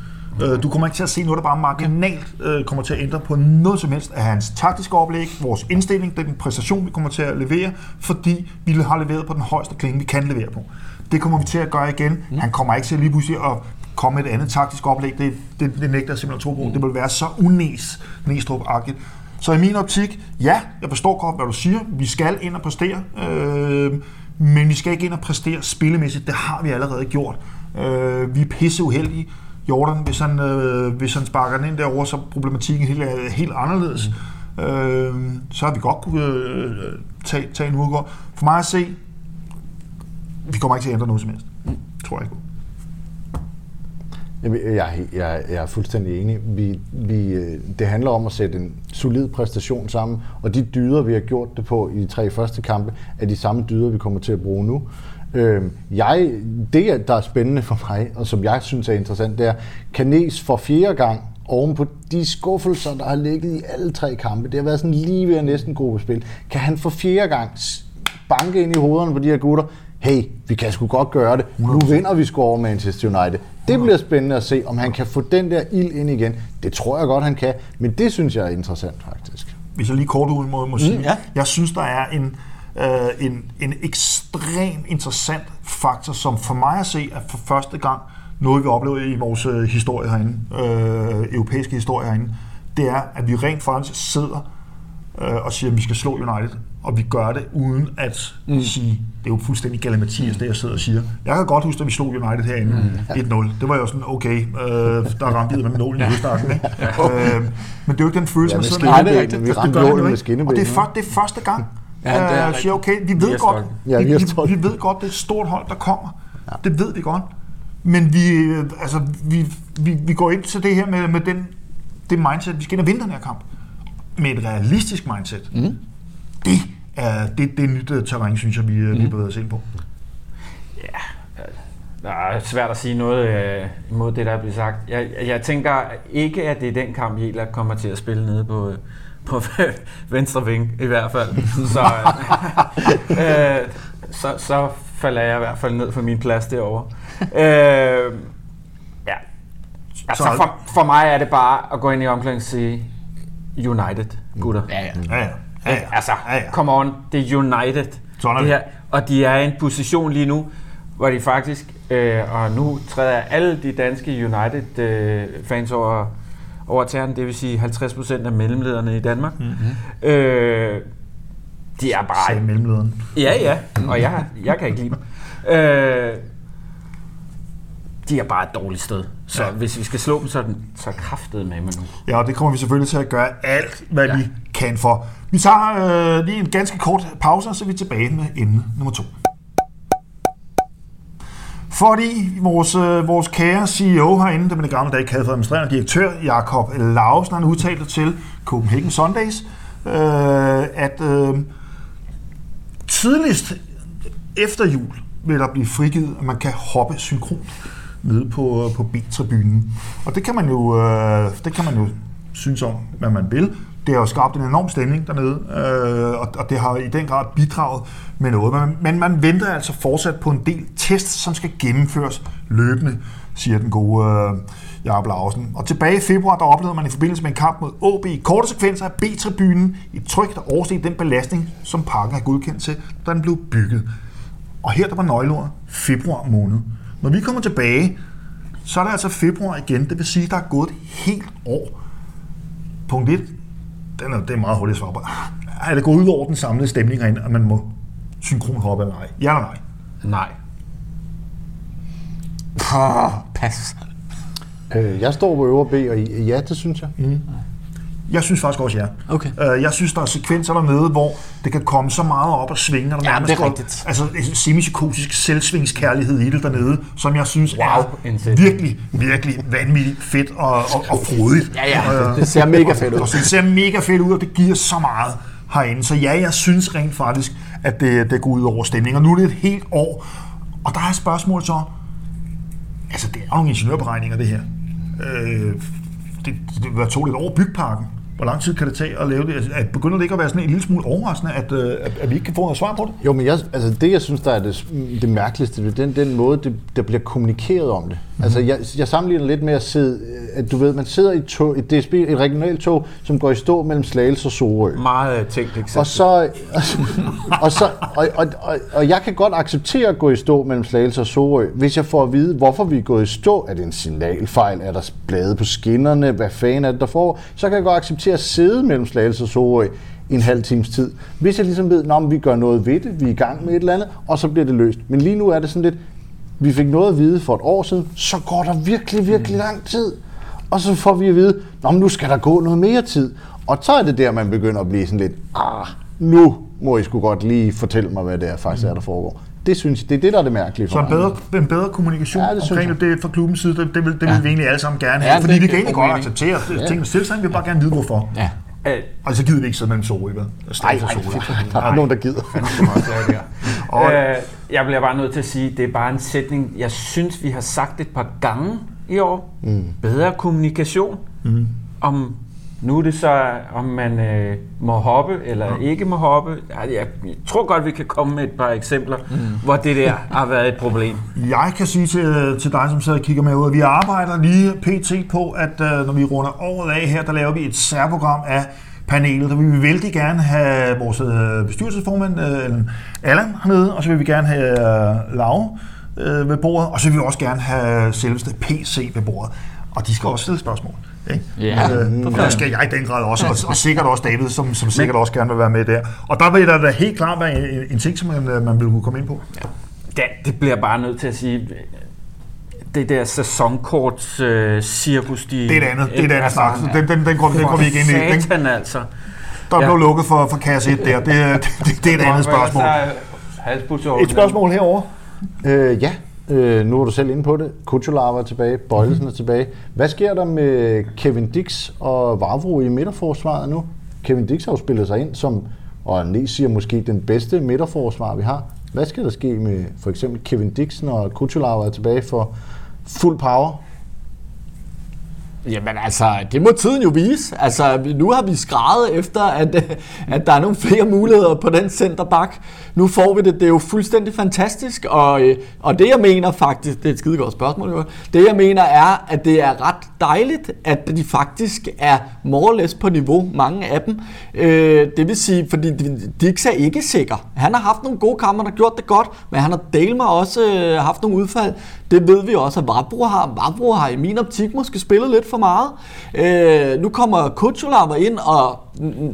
Øh, Du kommer ikke til at se noget, der bare marginalt øh, kommer til at ændre på noget som helst af hans taktiske oplæg, vores indstilling, den præstation, vi kommer til at levere, fordi vi har leveret på den højeste klinge, vi kan levere på. Det kommer vi til at gøre igen. Han kommer ikke til lige pludselig at komme med et andet taktisk oplæg. Det, det, det nægter jeg simpelthen at tro på. Det vil være så unes, næstrup-agtigt. Så i min optik, ja, jeg forstår godt, hvad du siger. Vi skal ind og præstere. Øh, men vi skal ikke ind og præstere spillemæssigt. Det har vi allerede gjort. Øh, vi er pisse uheldige. Jordan, hvis han, øh, hvis han sparker den ind derovre, så er problematikken helt, helt anderledes. Mm. Øh, så har vi godt kunne øh, tage, tage en udgård. For mig at se, vi kommer ikke til at ændre noget som helst. Tror jeg ikke. Jeg, jeg, jeg er fuldstændig enig. Vi, vi, øh, det handler om at sætte en solid præstation sammen, og de dyder, vi har gjort det på i de tre første kampe, er de samme dyder, vi kommer til at bruge nu. Øhm, jeg, det, der er spændende for mig, og som jeg synes er interessant, det er, Kanes for fjerde gang oven på de skuffelser, der har ligget i alle tre kampe. Det har været sådan lige ved at næsten gruppespil. Kan han for fjerde gang banke ind i hovederne på de her gutter? Hey, vi kan sgu godt gøre det. Nu vinder vi sgu over Manchester United. Det bliver spændende at se, om han kan få den der ild ind igen. Det tror jeg godt, han kan. Men det synes jeg er interessant, faktisk. hvis jeg lige kort ud må, må sige, ja. jeg synes, der er en, øh, en, en ekstrem interessant faktor, som for mig at se er for første gang noget, vi oplever i vores øh, historie herinde, øh, europæiske historie herinde, det er, at vi rent faktisk sidder øh, og siger, at vi skal slå United, og vi gør det uden at mm. sige, det er jo fuldstændig galimatias, det jeg sidder og siger. Jeg kan godt huske, at vi slog United herinde mm. 1-0. Det var jo sådan, okay, øh, der ramte med nålen i hovedstakken, ikke? øh, men det er jo ikke den følelse, Ja, man sidder med. Vi Det ramte gør han jo målet med ikke. skinneben. Og det er, for, det er første gang, Ja, det er ja, rigtigt. siger, okay, vi Vi ved godt. Ja, vi vi, vi ved godt, det er et stort hold, der kommer. Det ved vi godt. Men vi, øh, altså, vi, vi, vi går ind til det her med, med den, det mindset, vi skal ind og vinde den her kamp. Med et realistisk mindset. Mm. Det er det, det er nyt uh, terræn, synes jeg, vi, mm. vi bevæger os ind på. Det er svært at sige noget øh, imod det, der er blevet sagt. Jeg, jeg tænker ikke, at det er den kamp, Jæler kommer til at spille nede på, på [laughs] venstre ving, i hvert fald. Så, øh, [laughs] øh, så, så falder jeg i hvert fald ned fra min plads derovre. Øh, ja. Altså, Så- for, for mig er det bare at gå ind i omklædningen og sige, United, gutter. Ja, ja. Ja, ja. Ja, ja. Altså, ja, ja. come on, det er United. Sådan er det her, og de er i en position lige nu, hvor de faktisk, øh, og nu træder alle de danske United-fans over, over tæren, det vil sige 50% af mellemlederne i Danmark. Mm-hmm. Øh, de er bare... Sagde mellemlederen. Ja, ja, og jeg, jeg kan ikke lide dem. Øh, de er bare et dårligt sted. Så ja. hvis vi skal slå dem, så er den så kraftet med mig nu. Ja, og det kommer vi selvfølgelig til at gøre alt, hvad ja. vi kan for. Vi tager øh, lige en ganske kort pause, og så er vi tilbage med emne nummer to. Fordi vores, øh, vores kære CEO herinde, der med det gamle dag kaldet for administrerende direktør, Jakob Lausen, han udtalte til Copenhagen Sundays, øh, at øh, tidligst efter jul vil der blive frigivet, at man kan hoppe synkront nede på, øh, på B-tribunen. Og det kan man jo, øh, det kan man jo synes om, hvad man vil. Det har jo skabt en enorm stemning dernede, øh, og, og det har i den grad bidraget med noget. Men, men man venter altså fortsat på en del tests, som skal gennemføres løbende, siger den gode øh, Jacob Larsen. Og tilbage i februar, der oplevede man i forbindelse med en kamp mod OB i korte sekvenser af B-tribunen i tryk, der oversteg den belastning, som parken er godkendt til, da den blev bygget. Og her der var nøgleord februar måned. Når vi kommer tilbage, så er det altså februar igen. Det vil sige, at der er gået et helt år. Punkt 1. Den er, det er meget hurtigt at svare på. Er det gået ud over den samlede stemning herinde, at man må synkron hoppe eller ej? Ja eller nej? Nej. Pas. Øh, jeg står på øvre B, og I- ja, det synes jeg. Mm. Jeg synes faktisk også, ja. Okay. Øh, Jeg synes, der er sekvenser dernede, hvor det kan komme så meget op og svinge, og der Ja, nærmest det er rigtigt. Altså en semipsykotisk selvsvingskærlighed i det dernede, som jeg synes Wow, er sætning. virkelig, virkelig vanvittigt fedt og, og, og frodigt. Ja, ja, det, det ser mega fedt Og ud. så det ser mega fedt ud, og det giver så meget herinde. Så ja, jeg synes rent faktisk, at det, det går ud over stemningen. Og nu er det et helt år. Og der er spørgsmål så... Altså, det er jo nogle ingeniørberegninger, det her. Øh, det, det vil tog lidt over bygparken. Hvor lang tid kan det tage at lave det? Altså, at begynder det ikke at være sådan en lille smule overraskende, at, øh, at, at vi ikke kan få noget svar på det? Jo, men jeg, altså det, jeg synes, der er det, det mærkeligste, det er den, den måde, det, der bliver kommunikeret om det. Mm-hmm. Altså, jeg, jeg sammenligner lidt med at sidde, at du ved, man sidder i et, tog, et DSB, et regionalt tog, som går i stå mellem Slagelse og Sorø. Meget tænkt eksempel. Og så, og, så og, og, og, og jeg kan godt acceptere at gå i stå mellem Slagelse og Sorø, hvis jeg får at vide, hvorfor vi er gået i stå. Er det en signalfejl? Er der blade på skinnerne? Hvad fanden er det, der får? Så kan jeg godt acceptere at sidde mellem Slagelse og Sorø i en halv times tid. Hvis jeg ligesom ved, at vi gør noget ved det, vi er i gang med et eller andet, og så bliver det løst. Men lige nu er det sådan lidt, vi fik noget at vide for et år siden, så går der virkelig, virkelig lang tid. Og så får vi at vide, at nu skal der gå noget mere tid. Og så er det der, man begynder at blive sådan lidt, ah, nu må I sgu godt lige fortælle mig, hvad det er faktisk er, der foregår. Det synes jeg, det er det, der er det mærkelige for Så en bedre, en bedre kommunikation Ja, ja, det omkring det, det fra klubbens side, det, det, vil, det vil vi egentlig alle sammen gerne have. Ja, fordi det vi kan egentlig god godt mening. acceptere ja. tingene tilstand, vi vil bare gerne vide, hvorfor. Ja. Øh, Og så gider vi ikke sidde mellem Sorø, vel? Nej, der er nogen, der gider. Og- øh, jeg bliver bare nødt til at sige, det er bare en sætning, jeg synes, vi har sagt et par gange i år. Mm. Bedre kommunikation. Mm. Om nu er det så, om man øh, må hoppe eller ja. ikke må hoppe. Jeg, jeg tror godt, vi kan komme med et par eksempler, mm. hvor det der har været et problem. Jeg kan sige til, til dig, som sidder og kigger med ud, at vi arbejder lige pt. på, at øh, når vi runder året af her, der laver vi et særprogram af panelet, der vil vi vældig gerne have vores øh, bestyrelsesformand, øh, Allan- Allan hernede, og så vil vi gerne have øh, Lav øh, ved bordet, og så vil vi også gerne have selveste PC ved bordet. Og de skal også stille spørgsmål. Ikke? Ja, øh, og der skal jeg i den grad også, og, og sikkert også David, som, som sikkert også gerne vil være med der. Og der vil der da helt klart være en, en ting, som man, øh, man vil kunne komme ind på. Det, det bliver bare nødt til at sige. Det der sæsonkorts øh, cirkus, de... Det er et andet, det er et andet snak. Så Den, den, den, går, den går vi ikke ind i. Den, Satan altså. der Ja. blev lukket for, for kasse 1 der. Det, det, det er et andet spørgsmål. Et spørgsmål herover. Øh, ja, øh, nu er du selv inde på det. Kutular var tilbage, Bøjlesen er tilbage. Hvad sker der med Kevin Dix og Vavro i midterforsvaret nu? Kevin Dix har jo spillet sig ind som, og Næs siger måske, den bedste midterforsvar, vi har. Hvad skal der ske med for eksempel Kevin Dix, når Kutular er tilbage for fuld power? Jamen altså, det må tiden jo vise. Altså, nu har vi skrevet efter, at, at der er nogle flere muligheder på den centerback. Nu får vi det. Det er jo fuldstændig fantastisk. Og, øh, og det jeg mener faktisk, det er et skide godt spørgsmål, jo. det jeg mener er, at det er ret dejligt, at de faktisk er more or less på niveau, mange af dem. Øh, det vil sige, fordi Dix er ikke sikker. Han har haft nogle gode kampe, han har gjort det godt, men han har delt mig også øh, haft nogle udfald. Det ved vi også, at Vabro har. Vabro har i min optik måske spillet lidt for meget. Øh, nu kommer Kutsulava ind, og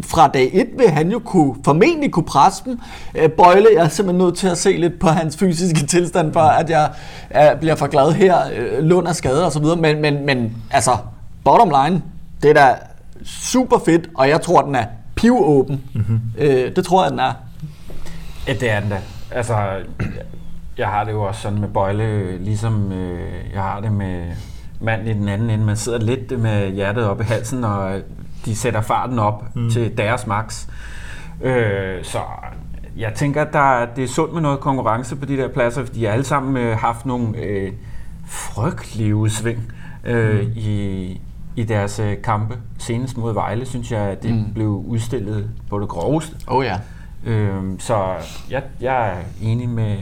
fra dag 1 vil han jo kunne, formentlig kunne presse dem. Øh, Bøjle, jeg er simpelthen nødt til at se lidt på hans fysiske tilstand, for at jeg er, bliver for glad her. Øh, Lund er skadet og så videre, men, men, men altså, bottom line, det er da super fedt, og jeg tror, den er pivåben. Mm-hmm. Øh, det tror jeg, den er. Ja, det er den da. Altså, jeg har det jo også sådan med Bøjle, ligesom øh, jeg har det med manden i den anden ende. Man sidder lidt med hjertet op i halsen, og de sætter farten op mm. til deres max. Øh, så jeg tænker, at der, det er sundt med noget konkurrence på de der pladser, fordi de har alle sammen øh, haft nogle øh, frygtelige udsving øh, mm. i, i deres øh, kampe. Senest mod Vejle, synes jeg, at det mm. blev udstillet på det groveste. Oh ja. Øh, så jeg, jeg er enig med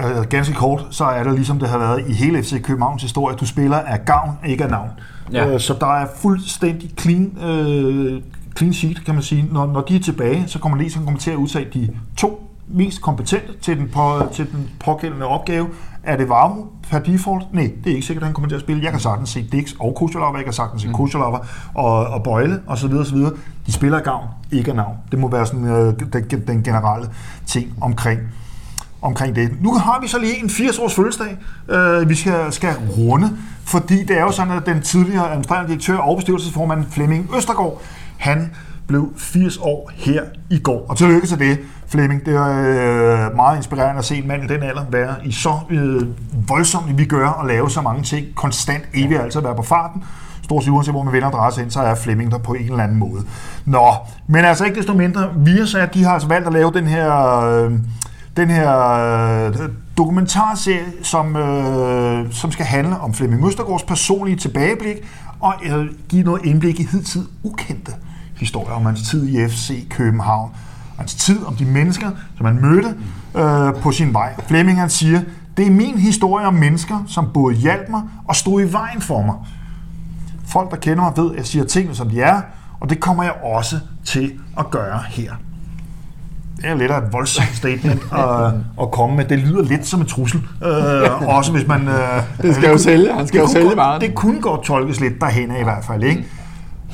øh, ganske kort, så er det ligesom det har været i hele FC Københavns historie. Du spiller af gavn, ikke af navn. Ja. Øh, så der er fuldstændig clean, øh, clean sheet, kan man sige. Når, når de er tilbage, så kommer Lesen kommer til at udtage de to mest kompetente til den, på, til den pågældende opgave. Er det Varmo per default? Nej, det er ikke sikkert, at han kommer til at spille. Jeg kan sagtens se Dix og Kuchalava, jeg kan sagtens se mm. Kuchalava og, og Bøjle osv. videre. De spiller af gavn, ikke af navn. Det må være sådan, øh, den, den generelle ting omkring omkring det. Nu har vi så lige en 80-års fødselsdag, øh, vi skal, skal runde, fordi det er jo sådan, at den tidligere administrerende direktør og bestyrelsesformand Flemming Østergaard, han blev 80 år her i går. Og tillykke til det, Flemming. Det er øh, meget inspirerende at se en mand i den alder være i så øh, voldsomt, vi gør, og lave så mange ting konstant, evigt altid at være på farten. Stort set uanset hvor man vender adresse ind, så er Flemming der på en eller anden måde. Nå, men altså ikke desto mindre, Viasat, de har altså valgt at lave den her... Øh, den her øh, dokumentarserie, som, øh, som skal handle om Flemming Møstergaards personlige tilbageblik og øh, give noget indblik i hidtid ukendte historier om hans tid i FC København. Hans tid om de mennesker, som han mødte øh, på sin vej. Flemming han siger, det er min historie om mennesker, som både hjalp mig og stod i vejen for mig. Folk, der kender mig, ved, at jeg siger tingene, som de er, og det kommer jeg også til at gøre her det er lidt af et voldsomt statement [laughs] at, at komme med. Det lyder lidt som en trussel. Øh, også hvis man... Øh, det skal jo sælge. Han skal jo sælge meget. Det kunne godt tolkes lidt derhen i hvert fald. Ikke?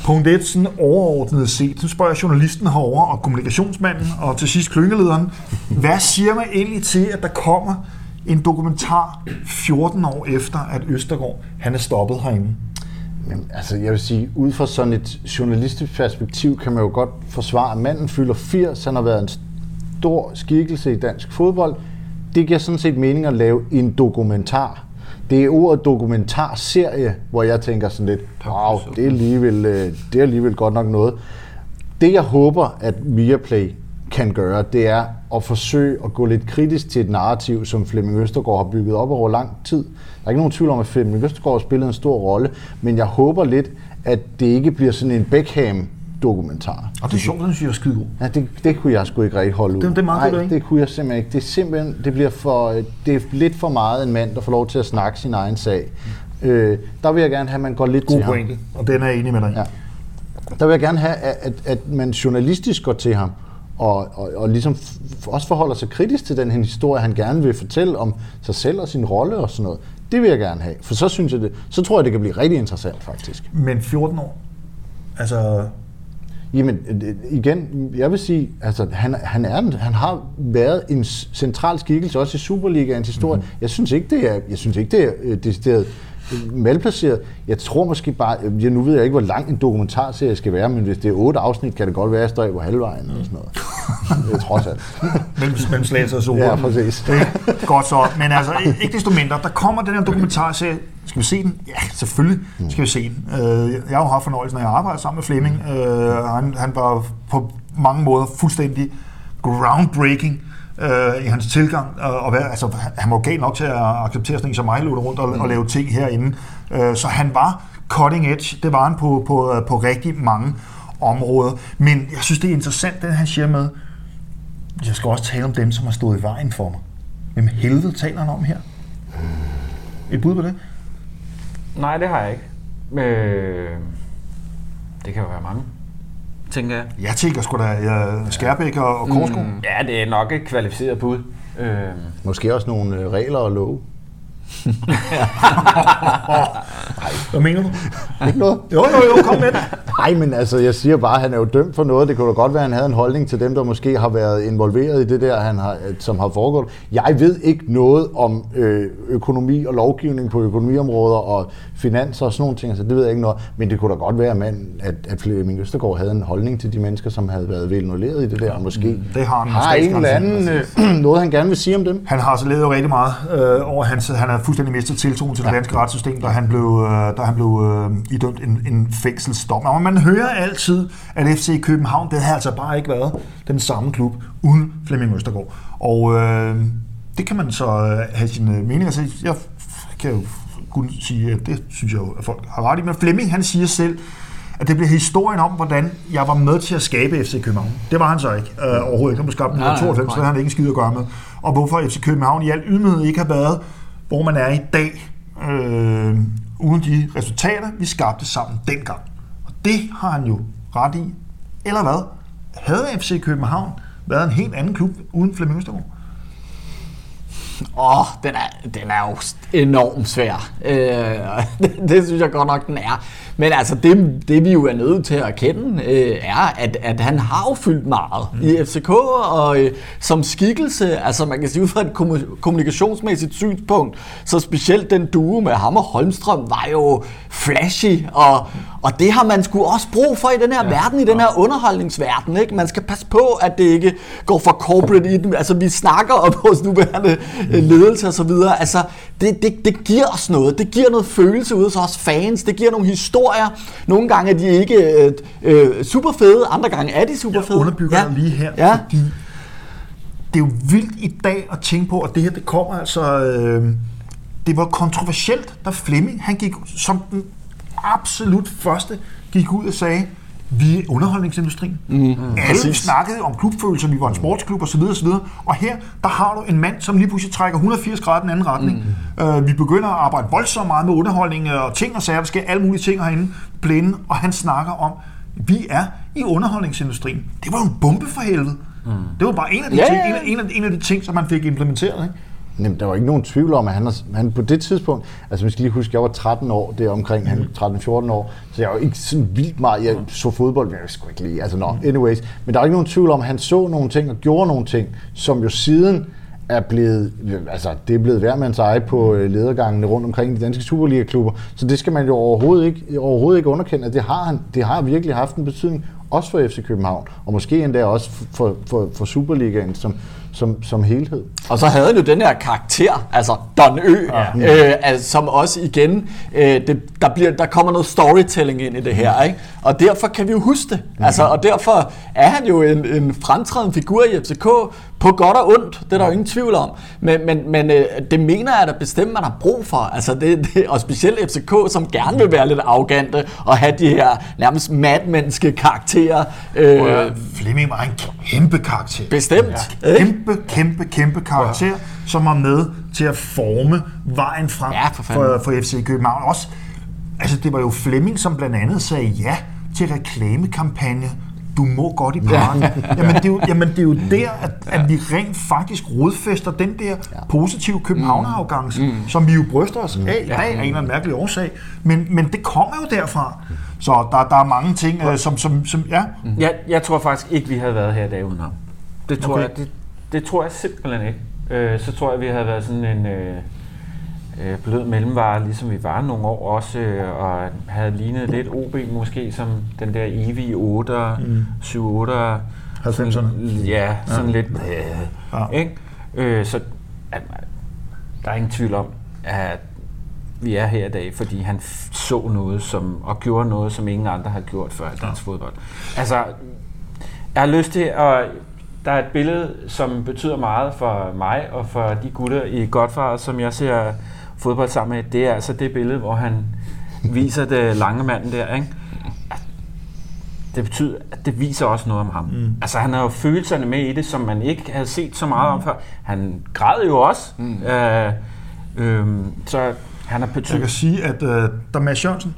Punkt 1, sådan overordnet set, så spørger journalisten herover og kommunikationsmanden og til sidst klyngelederen, hvad siger man egentlig til, at der kommer en dokumentar 14 år efter, at Østergaard han er stoppet herinde? Men, altså, jeg vil sige, ud fra sådan et journalistisk perspektiv, kan man jo godt forsvare, at manden fylder 80, han har været en stor skikkelse i dansk fodbold. Det giver sådan set mening at lave en dokumentar. Det er ordet dokumentarserie, hvor jeg tænker sådan lidt, wow, det er alligevel, øh, det er alligevel godt nok noget. Det jeg håber, at Viaplay kan gøre, det er at forsøge at gå lidt kritisk til et narrativ, som Flemming Østergaard har bygget op over lang tid. Der er ikke nogen tvivl om, at Flemming Østergaard har spillet en stor rolle, men jeg håber lidt, at det ikke bliver sådan en Beckham dokumentar. Og det er sjovt, den synes jeg er skide god. Ja, det, det kunne jeg sgu ikke rigtig holde ud. Det, det er meget Nej, det kunne jeg simpelthen ikke. Det er simpelthen, det bliver for, det er lidt for meget en mand, der får lov til at snakke sin egen sag. Mm. Øh, der vil jeg gerne have, at man går lidt God til pointe, ham. og den er jeg enig med dig ja. Der vil jeg gerne have, at, at, at man journalistisk går til ham, og, og, og ligesom også forholder sig kritisk til den historie, han gerne vil fortælle om sig selv og sin rolle og sådan noget. Det vil jeg gerne have, for så synes jeg det, så tror jeg, det kan blive rigtig interessant faktisk. Men 14 år? Altså, Jamen, øh, igen, jeg vil sige, altså, han, han, er, han har været en central skikkelse også i Superligaens historie. Mm-hmm. Jeg synes ikke, det er, jeg synes ikke, det er øh, decideret øh, malplaceret. Jeg tror måske bare, jeg, nu ved jeg ikke, hvor lang en dokumentarserie skal være, men hvis det er otte afsnit, kan det godt være, at jeg på halvvejen eller sådan noget. Det er trods alt. [laughs] mellem, mellem Slagelse og Super. Ja, præcis. godt så. Men altså, ikke desto mindre, der kommer den her dokumentarserie, skal vi se den? Ja, selvfølgelig skal vi se den. Øh, jeg har jo haft fornøjelsen af at arbejde sammen med Flemming. Øh, han, han var på mange måder fuldstændig groundbreaking øh, i hans tilgang. Og, være, altså, han var gal nok til at acceptere sådan en som mig, rundt og, og lave ting herinde. Så han var cutting edge. Det var han på, på, på rigtig mange områder. Men jeg synes, det er interessant, det han siger med, jeg skal også tale om dem, som har stået i vejen for mig. Hvem helvede taler han om her? Et bud på det? Nej, det har jeg ikke. Øh, det kan jo være mange, tænker jeg. Jeg tænker sgu da uh, Skærbæk og, og Korsgaard. Mm. Ja, det er nok et kvalificeret bud. Øh, Måske også nogle øh, regler og love. [laughs] Hvad mener du? Ikke noget? Jo, jo, jo, kom med det. Nej, men altså, jeg siger bare, at han er jo dømt for noget. Det kunne da godt være, at han havde en holdning til dem, der måske har været involveret i det der, han har, som har foregået. Jeg ved ikke noget om øh, økonomi og lovgivning på økonomiområder og finanser og sådan nogle ting, så det ved jeg ikke noget. Men det kunne da godt være, man, at, at Flemming Østergaard havde en holdning til de mennesker, som havde været involveret i det der, og måske Det har han. har en eller anden øh, [clears throat] noget, han gerne vil sige om dem. Han har så levet rigtig meget øh, over hans, han har fuldstændig mistet tiltroen til det danske retssystem, da han blev, øh, da han blev øh, idømt en, en fængselsdom. Og man hører altid, at FC København, det har altså bare ikke været den samme klub uden Flemming Østergaard. Og øh, det kan man så øh, have sine meninger til. Jeg kan jo kun sige, at det synes jeg jo, at folk har ret i. Men Flemming, han siger selv, at det bliver historien om, hvordan jeg var med til at skabe FC København. Det var han så ikke øh, overhovedet ikke. Han blev skabt i Nej, nej, 92, så han ikke en skid at gøre med. Og hvorfor FC København i al ydmyghed ikke har været, hvor man er i dag, øh, uden de resultater, vi skabte sammen dengang. Og det har han jo ret i. Eller hvad? Havde FC København været en helt anden klub uden Flemming Østergaard? Åh, den er, den er jo enormt svær. Øh, [laughs] det, det synes jeg godt nok, den er. Men altså, det, det vi jo er nødt til at erkende, øh, er, at, at han har jo fyldt meget mm. i FCK, og øh, som skikkelse, altså man kan sige ud fra et kommu- kommunikationsmæssigt synspunkt, så specielt den duo med ham og Holmstrøm var jo flashy, og, og det har man sgu også brug for i den her ja, verden, i den her underholdningsverden. Ikke? Man skal passe på, at det ikke går for corporate i den. Altså, vi snakker om [laughs] vores nuværende øh, ledelse og så videre. Altså, det, det, det giver os noget. Det giver noget følelse ud hos os fans. Det giver nogle historier. Nogle gange er de ikke øh, øh, super fede, andre gange er de super Jeg fede. underbygger ja. lige her, Ja. fordi det er jo vildt i dag at tænke på, at det her, det kommer altså... Øh, det var kontroversielt, da Flemming, han gik som den absolut første, gik ud og sagde, vi er underholdningsindustrien. Mm. Alle præcis. snakkede om klubfølelser, vi var en sportsklub osv. osv. Og her, der har du en mand, som lige pludselig trækker 180 grader den anden retning. Mm. Øh, vi begynder at arbejde voldsomt meget med underholdning og ting og sager. Der sker alle mulige ting herinde. Blinde. Og han snakker om, vi er i underholdningsindustrien. Det var jo en bombe for helvede. Mm. Det var bare en af de, Ja, ting, ja, en, ja. af, en, af, en af de ting, som man fik implementeret. Ikke? Jamen, der var ikke nogen tvivl om, at han, han på det tidspunkt, altså man skal lige huske, jeg var 13 år, det er omkring, Mm. han 13-14 år, så jeg var ikke sådan vildt meget, jeg så fodbold, men jeg skulle ikke lide, altså no, anyways. Men der er ikke nogen tvivl om, at han så nogle ting og gjorde nogle ting, som jo siden er blevet, altså det er blevet værmands eje på øh, ledergangene rundt omkring de danske Superliga-klubber, så det skal man jo overhovedet ikke, overhovedet ikke underkende, at det har, han, det har virkelig haft en betydning, også for FC København, og måske endda også for, for, for Superligaen som, som, som helhed. Og så havde han jo den her karakter, altså Don Ø, ja. øh, altså, som også igen, øh, det, der, bliver, der kommer noget storytelling ind i det her, ikke? og derfor kan vi jo huske det. Altså, og derfor er han jo en, en fremtrædende figur i FCK, på godt og ondt, det er der jo ingen tvivl om. Men, men, men øh, det mener jeg da bestemt, man har brug for. Altså det, det, og specielt FCK, som gerne vil være lidt arrogante og have de her nærmest madmenneske karakterer. Øh, Flemming var en kæmpe karakter. bestemt. Ja. Kæmpe, kæmpe, kæmpe karakter, som var med til at forme vejen frem Ja, for for, for FC København. Også, altså det var jo Flemming, som blandt andet sagde ja til reklamekampagne. Du må godt i parken. Ja. jamen, det er jo, jamen det er jo der, at, at vi rent faktisk rodfæster den der positive københavnerarrogance, mm. som vi jo bryster os af i dag af en eller anden mærkelig årsag. Men, men det kommer jo derfra. Så der, der er mange ting, øh, som, som, som ja, Jeg, jeg tror faktisk ikke, vi havde været her i dag uden ham. Det tror, okay. jeg, det, det tror jeg simpelthen ikke. Øh, så tror jeg, vi havde været sådan en øh, øh, blød mellemvare, ligesom vi var nogle år også, øh, og havde lignet lidt OB måske, som den der evige 8, mm. 7 8 90'erne. Ja, sådan ja. lidt... Ja. Ja. Ikke? Øh, så at, der er ingen tvivl om, at vi er her i dag, fordi han så noget som, og gjorde noget, som ingen andre har gjort før i dansk fodbold. Altså, jeg har lyst til at... Der er et billede, som betyder meget for mig og for de gutter i Godfar, som jeg ser fodbold sammen med. Det er altså det billede, hvor han viser det lange manden der, ikke? det betyder, at det viser også noget om ham. Mm. Altså han har jo følelserne med i det, som man ikke havde set så meget om før. Han græd jo også. Mm. Øh, øhm, så Han er Jeg kan betydet. sige, at øh, da Mads Jørgensen,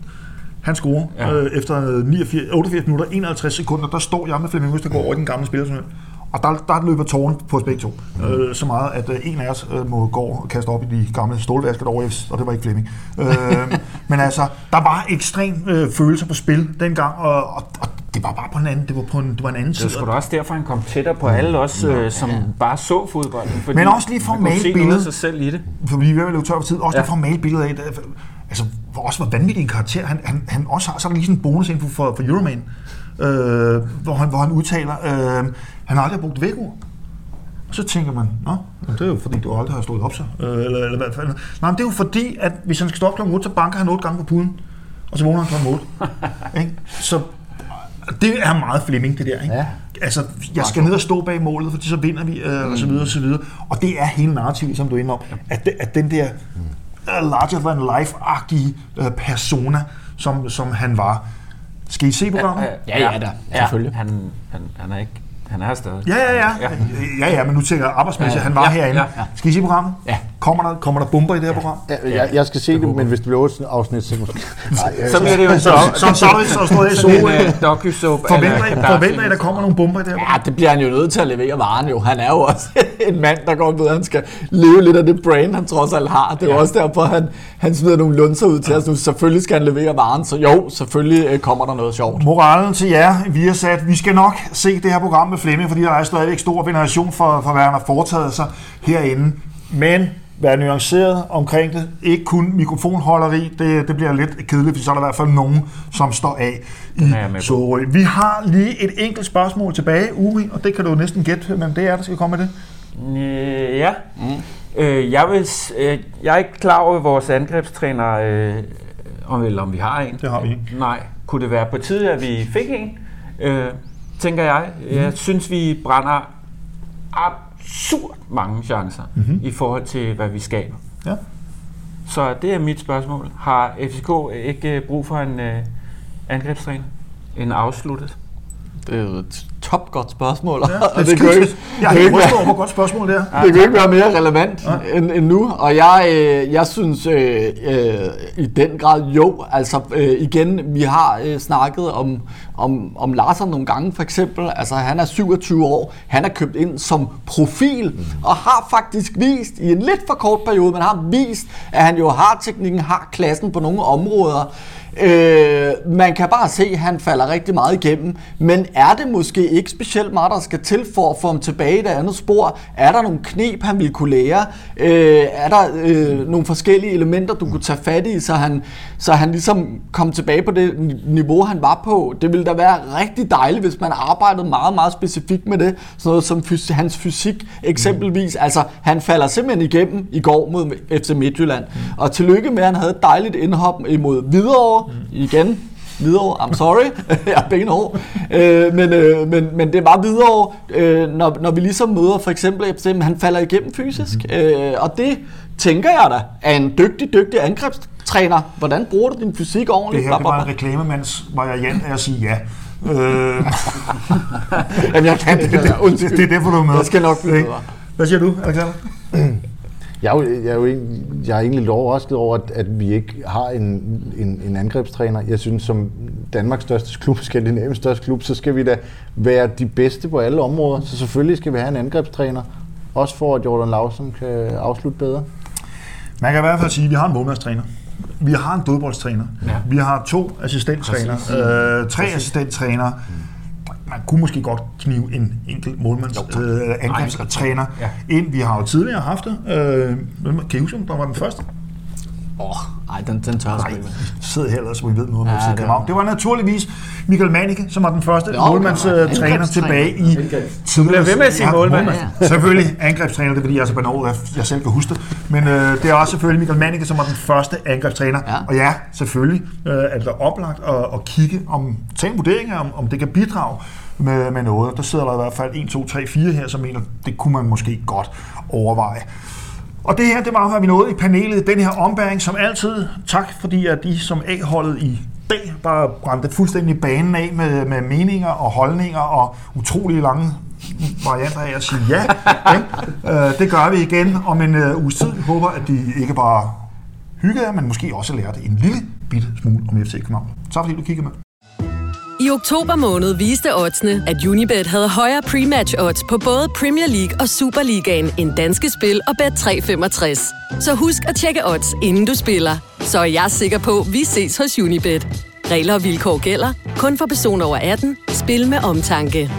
han scorer Ja. øh, efter 89, 88 minutter, 51 sekunder, der står jeg med Flemming Østergaard over i den gamle spillertunnel. Og der, der løber tårnen på os begge to. Øh, så meget, at øh, en af os øh, må gå og kaste op i de gamle stålvasker derovre, og det var ikke Flemming. Øh, [laughs] men altså, der var ekstrem øh, følelser på spil dengang, og, og, og det var bare på en anden, det var på en, det var en anden Det var sgu da også derfor, han kom tættere på alle os, øh, som bare så fodbolden. Fordi Men også lige for at male billedet. sig selv i det. for vi er ved at løbe tør for tid, også Ja. ja. for at male billedet af, det, altså, hvor også var vanvittig en karakter. Han, han, han også har, så er der lige sådan en bonusinfo for, for Euroman, øh, hvor, han, hvor han udtaler, øh, han har aldrig brugt vækord. Og så tænker man, nå, men det er jo fordi, du aldrig har stået op så. Øh, eller, eller hvad fanden. Nej, men det er jo fordi, at hvis han skal stå op kl. 8, så banker han 8 gange på puden. Og så vågner han kl. 8. [laughs] ikke? Så det er meget Flemming, det der. Ikke? Ja. Altså, jeg skal ned og stå bag målet, fordi så vinder vi, øh, og så videre, og så videre. Og det er hele narrativet, som du er inde om, at, det, at den der uh, larger than life-agtige uh, persona, som, som han var. Skal I se programmet? Ja, ja da, selvfølgelig. Han, han, han er ikke... Han er her stadig. Ja, ja, ja. Ja. Ja, ja, men nu tænker jeg arbejdsmæssigt, Ja, han var ja, herinde. ja, ja. Skal I se programmet? Ja. Kommer der, kommer der bomber i det her program? Jeg, jeg, jeg skal se det, men hvis det bliver otte afsnit, så måske... [laughs] Nej, jeg, Så bliver det jo en Så, så, så, så, det- så i sol. uh, docu-soap. Forventer I, der kommer nogle bomber i det her program? Ja, det bliver han jo nødt til at levere varen jo. Han er jo også [laughs] en mand, der går ud, han skal leve lidt af det brain, han trods alt har. Det er jo også derfor, han, han smider nogle lunser ud til os nu. Selvfølgelig skal han levere varen, så jo, selvfølgelig øh, kommer der noget sjovt. Moralen til jer, vi har sat, vi skal nok se det her program med Flemming, fordi der er stadigvæk stor veneration for, for hvad han har foretaget sig herinde. Men vær nuanceret omkring det. Ikke kun mikrofonholderi, det, det bliver lidt kedeligt, for så er der i hvert fald nogen, som står af i. Sorø. Vi har lige et enkelt spørgsmål tilbage, Uri, og det kan du næsten gætte, men det er, der skal komme med det. Øh, ja. Mm. Øh, jeg, vil, øh, jeg er ikke klar over vores angrebstræner, øh, om, eller om vi har en. Det har vi ikke. Nej. Kunne det være på tide, at vi fik en? Øh, tænker jeg. Jeg synes, vi brænder absurd mange chancer mm-hmm. i forhold til, hvad vi skaber. Ja. Så det er mit spørgsmål. Har FCK ikke brug for en øh, angrebstræner? En afsluttet? Det er jo et topgodt spørgsmål, Ja, [laughs] og det, det kan ikke, jeg er kan ikke være, hvor godt spørgsmål det er. det kan ikke være mere relevant end, end nu. Og jeg, øh, jeg synes øh, øh, i den grad jo, altså øh, igen, vi har øh, snakket om, om, om Larsson nogle gange for eksempel. Altså han er 27 år, han er købt ind som profil, og har faktisk vist i en lidt for kort periode, men har vist, at han jo har teknikken, har klassen på nogle områder. Øh, man kan bare se, at han falder rigtig meget igennem, men er det måske ikke specielt meget, der skal til for at få ham tilbage i det andet spor? Er der nogle knep, han ville kunne lære? Øh, er der øh, nogle forskellige elementer, du kunne tage fat i, så han, så han ligesom kom tilbage på det ni- niveau, han var på? Det ville da være rigtig dejligt, hvis man arbejdede meget, meget specifikt med det. Sådan noget som fys- hans fysik eksempelvis. Altså, han falder simpelthen igennem i går mod FC Midtjylland. Og tillykke med, at han havde et dejligt indhop imod Hvidovre. Igen, Hvidovre, I'm sorry, [laughs] jeg er benhård. Øh, men, øh, men, men det var Hvidovre, øh, når, når vi ligesom møder for eksempel FC, men han falder igennem fysisk. Øh, og det tænker jeg da er en dygtig, dygtig angrebstræner. Hvordan bruger du din fysik ordentligt? Det her det var en reklamemands variant af at sige ja. Øh, [laughs] Jamen, jeg kan ikke. det, Undskyld. det er derfor, du er med. Jeg skal nok blive. Hvad siger du, Alexander? [clears throat] Jeg er jo, jeg er jo egentlig, jeg er egentlig lidt overrasket over, at, at vi ikke har en, en, en angrebstræner. Jeg synes, som Danmarks største klub, Skandinaviens største klub, så skal vi da være de bedste på alle områder. Så selvfølgelig skal vi have en angrebstræner. Også for, at Jordan Lausen kan afslutte bedre. Man kan i hvert fald sige, at vi har en målmandstræner. Vi har en dødboldstræner. Ja. Vi har to assistenttræner. Øh, tre assistenttræner. Man kunne måske godt knive en enkelt målmands øh, angrebstræner Ja. ind. Vi har jo tidligere haft det. Øh, kan I huske, der var den første? Åh, oh, ej, den, den tør jeg sgu ikke. her ellers, så vi ved noget om Ja, FC det København. var- Det var naturligvis Michael Manike, som var den første Nå, målmandstræner tilbage i tidligere. Bliver ved med at sige målmand. Selvfølgelig angrebstræner, det er fordi, jeg er så banal, at jeg selv kan huske det. Men øh, det er også selvfølgelig Michael Manike, som var den første angrebstræner. Ja. Og ja, selvfølgelig øh, er det oplagt at, at kigge, om, tage en vurdering om, om det kan bidrage med, med noget. Der sidder der i hvert fald 1, 2, 3, 4 her, som mener, det kunne man måske godt overveje. Og det her, det var, hvad vi nåede i panelet. Den her ombæring, som altid. Tak, fordi at de som A-holdet i dag bare brændte fuldstændig banen af med, med meninger og holdninger og utrolig lange varianter af at sige ja. ja. Øh, det gør vi igen om en uh, uges tid. Jeg håber, at de ikke bare hyggede jer, men måske også lærte en lille bit smule om FC København. Tak fordi du kiggede med. I oktober måned viste oddsene, at Unibet havde højere pre-match odds på både Premier League og Superligaen end danske spil og Bet365. Så husk at tjekke odds, inden du spiller. Så er jeg sikker på, at vi ses hos Unibet. Regler og vilkår gælder. Kun for personer over 18. Spil med omtanke.